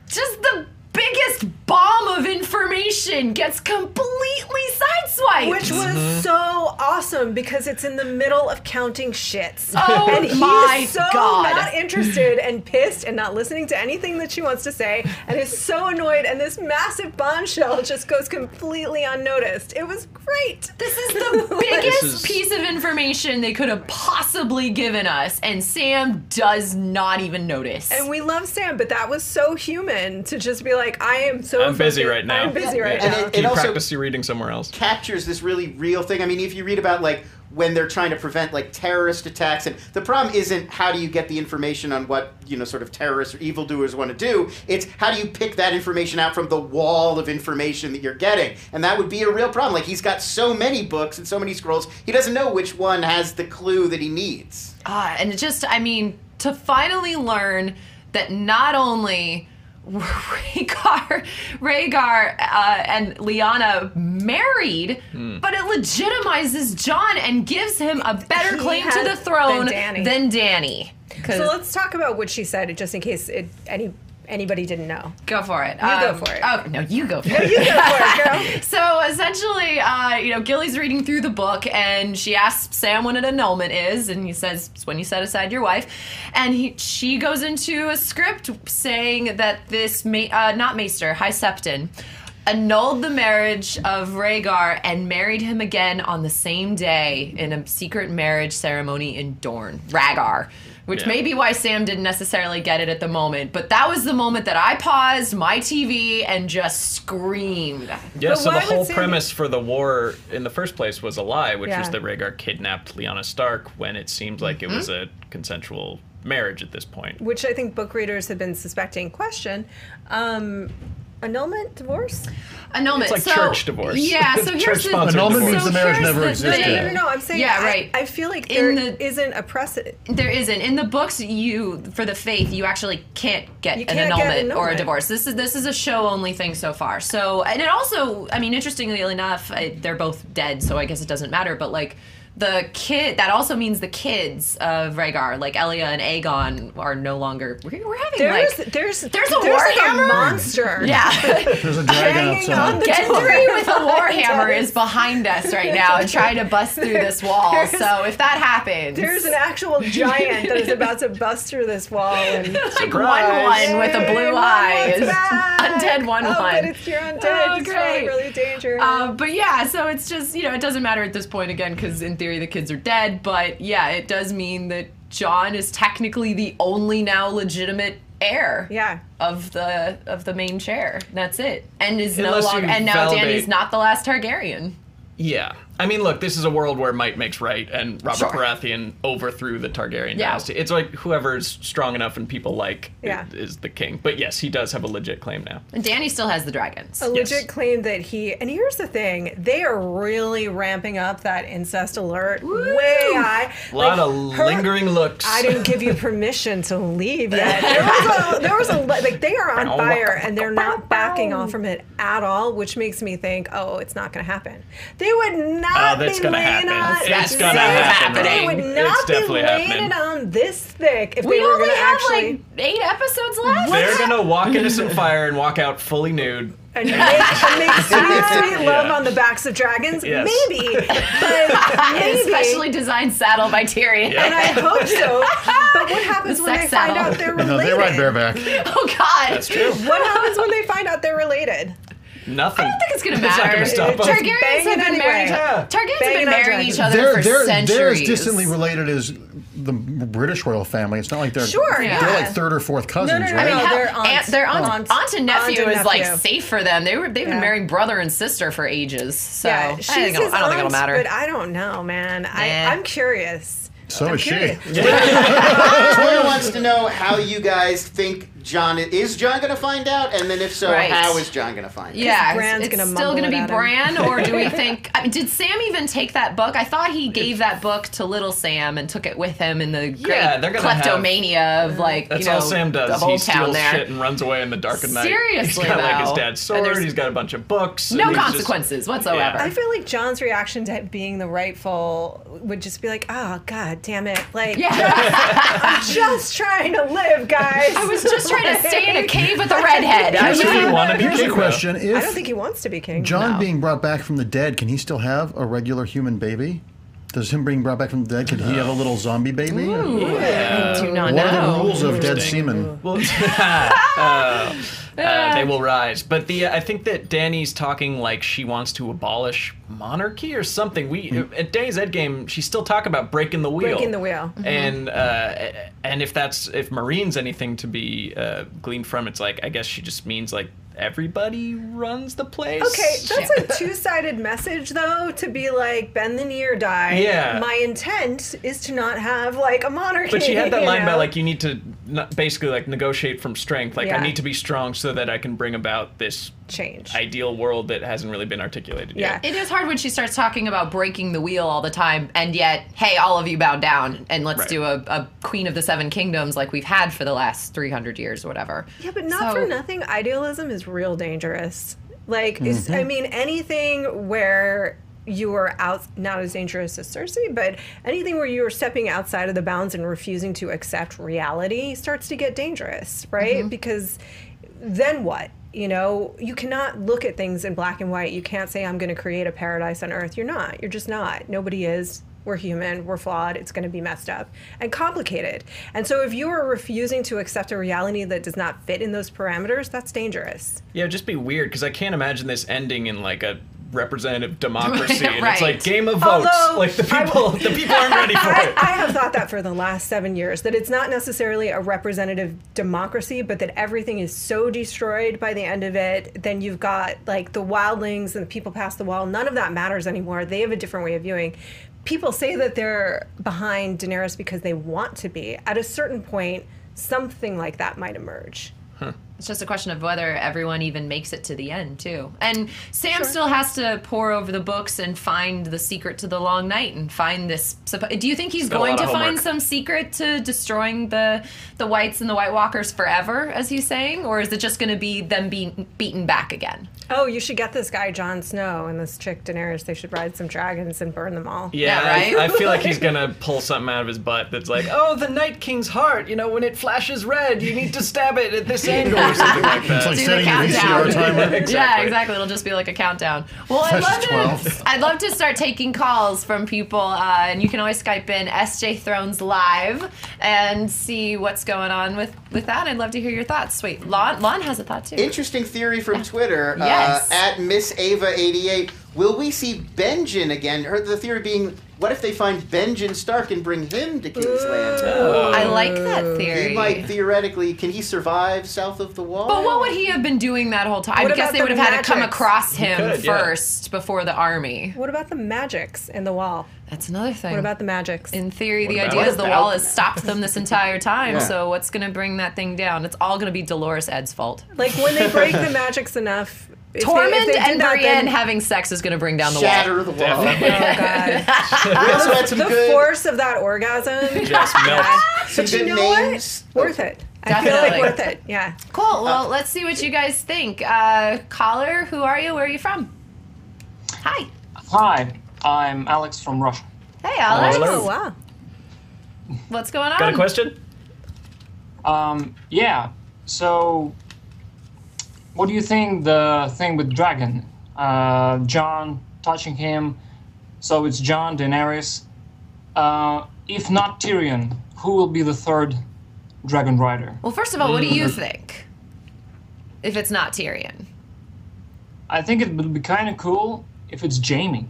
just the biggest bomb of information gets completely sideswiped. Which was mm-hmm. so awesome because it's in the middle of counting shits. Oh and he's my so God. not interested and pissed and not listening to anything that she wants to say and is so annoyed and this massive bombshell just goes completely unnoticed. It was great. This is the biggest is- piece of information they could have possibly given us, and Sam does not even notice. And we love Sam, but that was so human to just be like, I am so I'm busy focused- right now. I'm busy right And now. it- Can you also- practice your reading somewhere else? captures this really real thing. I mean, if you read about like when they're trying to prevent like terrorist attacks, and the problem isn't how do you get the information on what you know sort of terrorists or evildoers want to do. It's how do you pick that information out from the wall of information that you're getting, and that would be a real problem. Like he's got so many books and so many scrolls, he doesn't know which one has the clue that he needs. Ah, and it just, I mean, to finally learn that not only Rhaegar, Rhaegar uh, and Lyanna married, Hmm. but it legitimizes Jon and gives him a better He claim to the throne than Dany. than Dany. 'Cause- So let's talk about what she said, just in case it, any anybody didn't know. go for it. You go for it. Oh no, you go for it. You go for it, girl. So essentially, uh, you know, Gilly's reading through the book and she asks Sam what an annulment is, and he says it's when you set aside your wife, and he, she goes into a script saying that this ma- uh, not Maester High Septon annulled the marriage of Rhaegar and married him again on the same day in a secret marriage ceremony in Dorne, Rhaegar. Which Yeah. may be why Sam didn't necessarily get it at the moment, but that was the moment that I paused my TV and just screamed. Yeah, But so the whole Sam- premise for the war in the first place was a lie, which was that Rhaegar kidnapped Lyanna Stark when it seemed like it Mm-hmm. was a consensual marriage at this point. which I think book readers have been suspecting. Question: um, annulment, divorce? annulment. It's like so, church divorce. Yeah, so here's the Annulment divorce. means the marriage here's never the existed. thing. No, no, no. I'm saying, Yeah, I- right. I, feel like In there the- isn't a precedent. There isn't in the books. You for the faith, you actually can't get an can't get annulment, or a divorce. This is this is a show only thing so far. So and it also, I mean, interestingly enough, I, they're both dead, so I guess it doesn't matter. But like the kid, that also means the kids of Rhaegar, like Elia and Aegon, are no longer. We're, we're having There's like there's there's a there's like Warhammer? a monster. yeah. There's a dragon Hanging on outside. the Gendry with a warhammer is behind us right now and trying to bust through this wall. There's- So if that happens, There's an actual giant that is about to bust through this wall and like one one with a blue Mom, eye, what's back? undead one oh, one. but it's you're undead. Oh, it's great. really, really dangerous. Uh, but yeah, so it's just you know it doesn't matter at this point again because in theory the kids are dead. But yeah, it does mean that Jon is technically the only now legitimate heir. yeah. Of the of the main chair. That's it. And is Unless no longer and now validate- Dany's not the last Targaryen. Yeah, I mean, look, this is a world where might makes right, and Robert Sure. Baratheon overthrew the Targaryen Yeah. dynasty. It's like whoever's strong enough and people like Yeah. is the king. But yes, he does have a legit claim now. And Dany still has the dragons. a Yes. legit claim that he and here's the thing they are really ramping up that incest alert way high A lot Like, of her- lingering looks. I didn't give you permission to leave yet. There was a, there was a like they are on fire and they're not backing off from it at all, which makes me think, oh, it's not going to happen. They would Oh, not Oh, that's be gonna laying happen. on. That's gonna so happen. They happening. would It's not be definitely laying happening. it on this thick if we they were only going to have actually like eight episodes left. They're gonna walk into some fire and walk out fully nude. and make, and make sweet, sweet love Yeah. on the backs of dragons. Yes. Maybe, but maybe. Specially designed saddle by Tyrion. and I hope so. But what happens The when they sex find out they're No, related? they ride bareback. oh God. That's true. What happens when they find out they're related? Nothing. I don't think it's gonna It's not matter. gonna stop us. Targaryens Banging have been married. Yeah. Targaryens have been on marrying each other They're, for they're, centuries. they're as distantly related as the British royal family. It's not like they're Sure, they're like third or fourth cousins, no, no, right? I mean, No, they're aunt, aunts. their aunt, Aunts. aunt and nephew Aunt and is like safe for them. They were they've been Yeah. marrying brother and sister for ages. So Yeah, I, she's think it'll- his I don't think it'll matter. But I don't know, man. I, Nah. I'm curious. so is she. curious. Twitter wants to know how you guys think Jon is Jon going to find out, and then if so, Right. how is Jon going to find out? yeah, Bran's it's gonna still going to be it at him. Bran, or do we think? I mean, did Sam even take that book? I thought he gave that book to little Sam and took it with him in the great Yeah, they're gonna have- kleptomania of like That's you know all Sam does. of He Oldtown steals there. shit and runs away in the dark of night. Seriously, he's got like his dad's And sword. He's got a bunch of books. no and he's just- consequences whatsoever. Yeah. I feel like Jon's reaction to being the rightful would just be like, "Oh God, damn it! Like, Yeah. I'm just trying to live, guys. I was just trying to stay in a cave with a redhead. I Here's was who you want to be Here's a though. question: I don't If think he wants to be king. Jon No. being brought back from the dead, can he still have a regular human baby? Does him being brought back from the dead, could he have a little zombie baby? I do not What are the rules of dead semen? Well, uh, uh, they will rise. But the I think that Dany's talking like she wants to abolish monarchy or something. We at Dany's Ed game, she's still talking about breaking the wheel. Breaking the wheel. And uh, and if that's if Meereen's anything to be uh, gleaned from, it's like I guess she just means like everybody runs the place. Okay, that's a two-sided message, though. To be like, bend the knee or die. Yeah. My intent is to not have like a monarchy. But she had that line know? about like you need to not, basically like negotiate from strength. Like Yeah. I need to be strong so that I can bring about this change. ideal world that hasn't really been articulated Yeah. yet. It is hard when she starts talking about breaking the wheel all the time, and yet, hey, all of you bow down and let's Right. do a, a Queen of the Seven Kingdoms like we've had for the last 300 years or whatever. Yeah, but not So- for nothing. Idealism is real dangerous. Like, Mm-hmm. I mean, anything where you are out, not as dangerous as Cersei, but anything where you are stepping outside of the bounds and refusing to accept reality starts to get dangerous, right? Mm-hmm. Because then what? You know, you cannot look at things in black and white. You can't say, I'm going to create a paradise on earth. You're not. You're just not. Nobody is. We're human. We're flawed. It's going to be messed up and complicated. And so, if you are refusing to accept a reality that does not fit in those parameters, that's dangerous. Yeah, just be weird because I can't imagine this ending in like a representative democracy, and Right. it's like game of votes. Although, like the people, will- the people aren't ready for I, it. I have thought that for the last seven years that it's not necessarily a representative democracy, but that everything is so destroyed by the end of it. Then you've got like the wildlings and the people past the wall. None of that matters anymore. They have a different way of viewing. People say that they're behind Daenerys because they want to be. At a certain point, something like that might emerge. It's just a question of whether everyone even makes it to the end, too. And Sam still has to pour over the books and find the secret to the long night and find this. Do you think he's got a going to of find some secret to destroying the the whites and the White Walkers forever, as he's saying, or is it just going to be them being beaten back again? Oh, you should get this guy Jon Snow and this chick Daenerys. They should ride some dragons and burn them all. Yeah, Yeah, right? I, I feel like he's gonna pull something out of his butt that's like, oh, the Night King's heart. You know, when it flashes red, you need to stab it at this angle or something like that. It's like Do the setting a countdown. VCR timer. Yeah, exactly. It'll just be like a countdown. Well, I'd love, to, I'd love to start taking calls from people, uh, and you can always Skype in SJ Thrones Live and see what's going on with, with that. I'd love to hear your thoughts. Wait, Lon, Lon has a thought too. Interesting theory from Twitter Yes. uh, Uh, at Miss Ava88. Will we see Benjen again? Her the theory being What if they find Benjen Stark and bring him to King's Landing? I like that theory. He might theoretically. Can he survive south of the wall? But what would he have been doing that whole time? I guess about they would the have had to come across him could, yeah. first before the army. What about the magics in the wall? That's another thing. What about the magics? in theory, the idea is the about- wall has stopped them this entire time. Yeah. So what's going to bring that thing down? It's all going to be Dolorous Edd's fault. like when they break the magics enough. if they- Tormund they and that, Brienne then- having sex is going to bring down the shatter wall. the wall? Definitely. Oh god. We also had some the good, force of that orgasm. Just melt. some But you know names. what? Worth it. I feel like Definitely. worth it. Yeah. Cool. Well, let's see what you guys think. Uh, caller, who are you? Where are you from? Hi. Hi, I'm Alex from Russia. Hey, Alex. hello. Oh wow. What's going on? Got a question? Um, yeah, so what do you think the thing with Dragon? Uh, Jon touching him, so it's Jon, Daenerys. Uh, if not Tyrion, who will be the third Dragon Rider? Well, first of all, what do you think? If it's not Tyrion. I think it would be kind of cool if it's Jaime.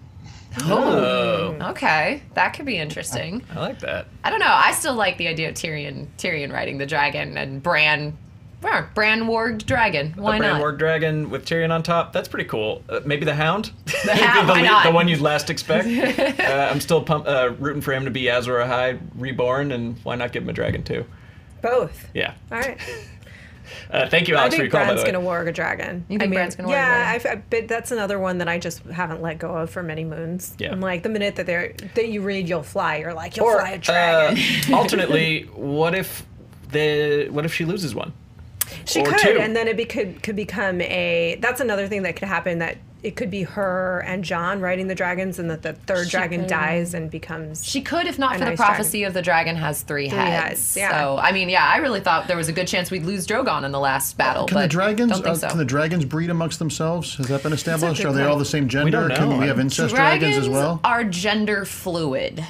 Oh, Okay, that could be interesting. I like that. I don't know. I still like the idea of Tyrion Tyrion riding the dragon and Bran Bran, Bran warged dragon. Why a Bran not? Warg dragon with Tyrion on top. That's pretty cool. Uh, maybe the Hound. The Hound, why le- not? The one you'd last expect. uh, I'm still pump, uh, rooting for him to be Azor Ahai reborn, and why not give him a dragon too? Both. Yeah. All right. Uh, thank you, I Alex, for think your call. By Bran's the gonna warg a dragon. You think I mean, Bran's gonna warg a yeah, dragon? I, but that's another one that I just haven't let go of for many moons. Yeah. I'm like the minute that they're that you read you'll fly, you're like you'll Or fly a dragon. uh, alternately, what if the what if she loses one? She or could, two. and then it be, could could become a. That's another thing that could happen. That it could be her and Jon riding the dragons, and that the third dragon could. dies and becomes. She could, if not for the nice prophecy of the dragon has three, Three heads. heads, yeah. So I mean, yeah, I really thought there was a good chance we'd lose Drogon in the last battle. Can but the dragons Don't think uh, so. can the dragons breed amongst themselves? Has that been established? Are they all the same gender? don't Can we have incest dragons, as well? are gender fluid.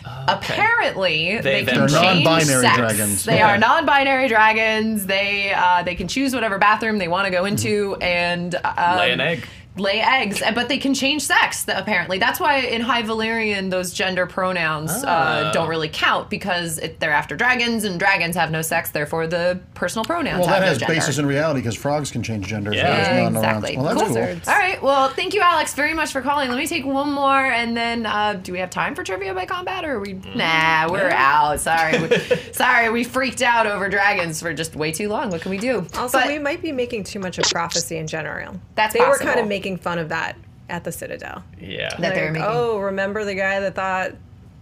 Apparently, they, them. can They're change non-binary sex. dragons. They Okay. are non-binary dragons. They uh, they can choose whatever bathroom they want to go into and um, Lay an egg. Lay eggs, uh, but they can change sex. Apparently, that's why in High Valyrian those gender pronouns uh, Ah. don't really count because it, they're after dragons, and dragons have no sex. Therefore, the personal pronouns Well, have that no has gender. basis in reality because frogs can change gender. Yeah. there's Yeah, none around. exactly. Well, that's Cool. cool. All right. Well, thank you, Alex, very much for calling. Let me take one more, and then uh, do we have time for trivia by combat, or are we? Nah, we're out. Sorry, we, sorry, we freaked out over dragons for just way too long. What can we do? Also, But we might be making too much of prophecy in general. That's they were kind of making fun of that at the Citadel. Yeah. That they were making- oh, remember the guy that thought,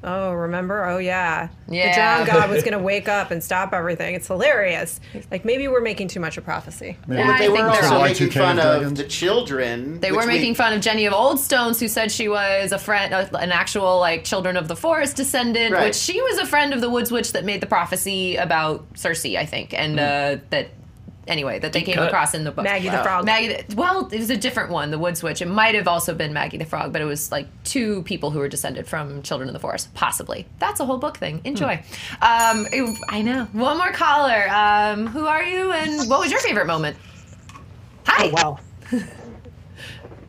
oh, remember? Oh, yeah. Yeah. The drown god was going to wake up and stop everything. It's hilarious. Like, maybe we're making too much of prophecy. Maybe Yeah, But I they think were also making fun of the children. They which were we- making fun of Jenny of Oldstones, who said she was a friend, uh, an actual like Children of the Forest descendant, Right. which she was a friend of the Woods Witch that made the prophecy about Cersei, I think, and uh, that anyway that they Deep came cut. across in the book. Maggy the Frog. Maggy, the- well, it was a different one, the Woods Witch. It might have also been Maggy the Frog, but it was like two people who were descended from Children of the Forest, possibly. That's a whole book thing. Enjoy. Um, it- I know. One more caller. Um, who are you, and what was your favorite moment? Hi. Oh, wow.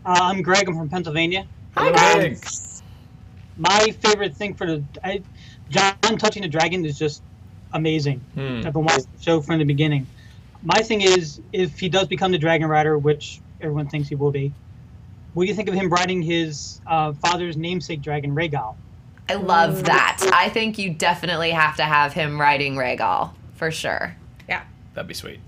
uh, I'm Greg. I'm from Pennsylvania. Hi, Greg. Greg. My favorite thing for the I, Jon touching the dragon is just amazing. Hmm. I've been watching the show from the beginning. My thing is, if he does become the dragon rider, which everyone thinks he will be, what do you think of him riding his uh, father's namesake dragon, Rhaegal? I love that. I think you definitely have to have him riding Rhaegal for sure. Yeah. That'd be sweet.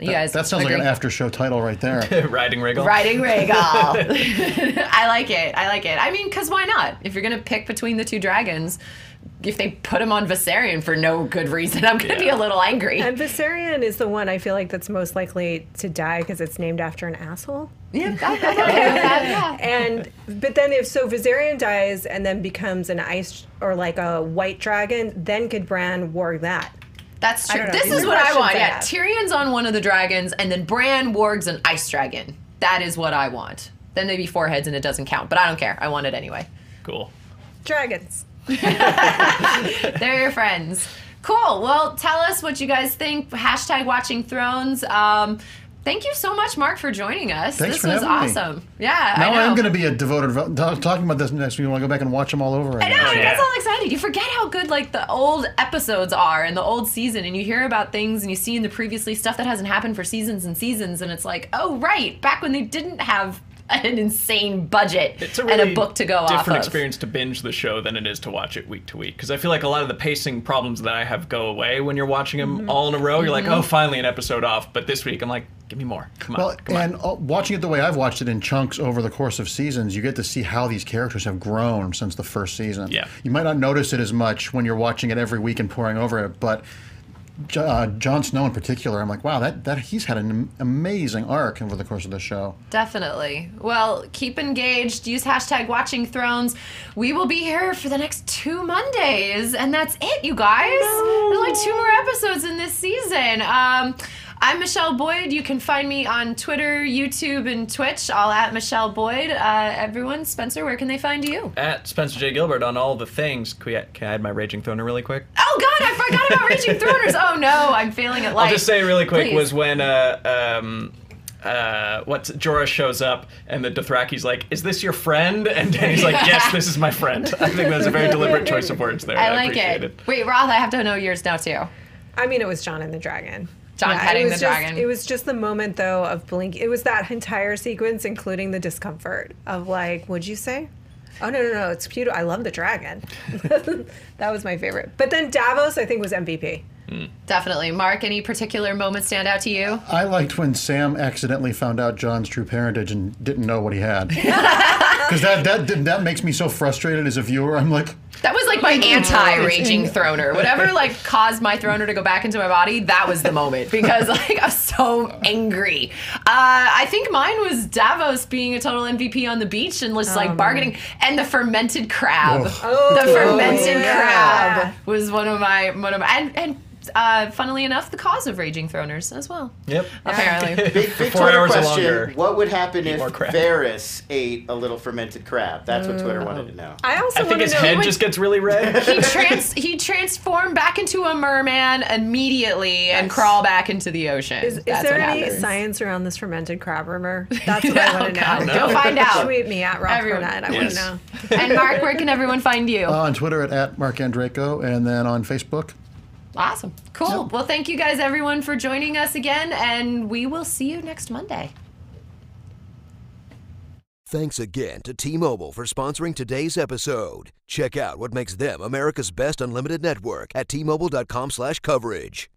You guys, That sounds like an after show title right there. Riding Rhaegal. Riding Rhaegal. I like it. I like it. I mean, because why not? If you're gonna pick between the two dragons, if they put him on Viserion for no good reason, I'm gonna be a little angry. And Viserion is the one I feel like that's most likely to die because it's named after an asshole. yeah, I'm that, yeah. And but then if so Viserion dies and then becomes an ice or like a white dragon, then could Bran warg that? That's true. know. This These is what I want. I Yeah, have. Tyrion's on one of the dragons, and then Bran wargs an ice dragon. That is what I want. Then maybe four heads, and it doesn't count. But I don't care. I want it anyway. Cool. Dragons. They're your friends. Cool. Well, tell us what you guys think. Hashtag watching thrones. Um, Thank you so much, Marc, for joining us. Thanks this for was having me. awesome. Yeah. Now I know. I am going to be a devoted. t- Talking about this next week, I want to go back and watch them all over again. I again. know, it Yeah. gets all excited. You forget how good like the old episodes are and the old season, and you hear about things and you see in the previously stuff that hasn't happened for seasons and seasons, and it's like, oh right, back when they didn't have an insane budget It's a and a book to go off It's a different experience to binge the show than it is to watch it week to week. Because I feel like a lot of the pacing problems that I have go away when you're watching them Mm-hmm. all in a row. You're like, oh, finally an episode off. But this week, I'm like, give me more. Come on, come on. and uh, watching it the way I've watched it in chunks over the course of seasons, you get to see how these characters have grown since the first season. Yeah. You might not notice it as much when you're watching it every week and pouring over it, but Jo- uh, Jon Snow in particular, I'm like, wow, that, that he's had an amazing arc over the course of the show. Definitely. Well, keep engaged. Use hashtag Watching Thrones. We will be here for the next two Mondays, and that's it, you guys. There's only two more episodes in this season. Um, I'm Michelle Boyd. You can find me on Twitter, YouTube, and Twitch, all at Michelle Boyd. Uh, everyone, Spencer, where can they find you? At Spencer J. Gilbert on all the things. Can, we, can I add my Raging Throner really quick? Oh God, I forgot about Raging Throners. Oh no, I'm failing at life. I'll just say really quick Please. was when uh, um, uh, what's Jorah shows up and the Dothraki's like, "Is this your friend?" And Dany's like, "Yes, this is my friend." I think that's a very deliberate choice of words there. I like appreciate it. Wait, Roth, I have to know yours now too. I mean, it was Jon and the Dragon. Jon it petting was the just- dragon. It was just the moment, though, of blink. It was that entire sequence, including the discomfort of like, "What'd you say?" Oh no, no, no! It's cute. I love the dragon. that was my favorite. But then Davos, I think, was MVP. Hmm. Definitely. Marc, any particular moments stand out to you? I liked when Sam accidentally found out Jon's true parentage and didn't know what he had. Because that, that that makes me so frustrated as a viewer. I'm like, That was like my anti-raging throner. Whatever like caused my throner to go back into my body, that was the moment because like I was so angry. Uh, I think mine was Davos being a total MVP on the beach and just like bargaining, and the fermented crab. Oh. the fermented yeah. crab was one of my one of my and and. Uh, funnily enough, the cause of raging throners as well. Yep. Apparently, Big, big four Twitter hours or question: longer, What would happen if more crab. Varys ate a little fermented crab? That's what Twitter wanted to know. I also I think to his know. head just gets really red. he trans he transformed back into a merman immediately and crawl back into the ocean. Is, is That's there what any happens. science around this fermented crab rumor? That's what I Oh, want to God, know. Go find out. Tweet me at Roth Everyone- Cornet. I Yes. want to know. And Marc, where can everyone find you? uh, on Twitter at, at Marc Andreyko, and then on Facebook. awesome. Cool. Well, thank you guys, everyone, for joining us again, and we will see you next Monday. Thanks again to T-Mobile for sponsoring today's episode. Check out what makes them America's best unlimited network at T-Mobile.com slash coverage.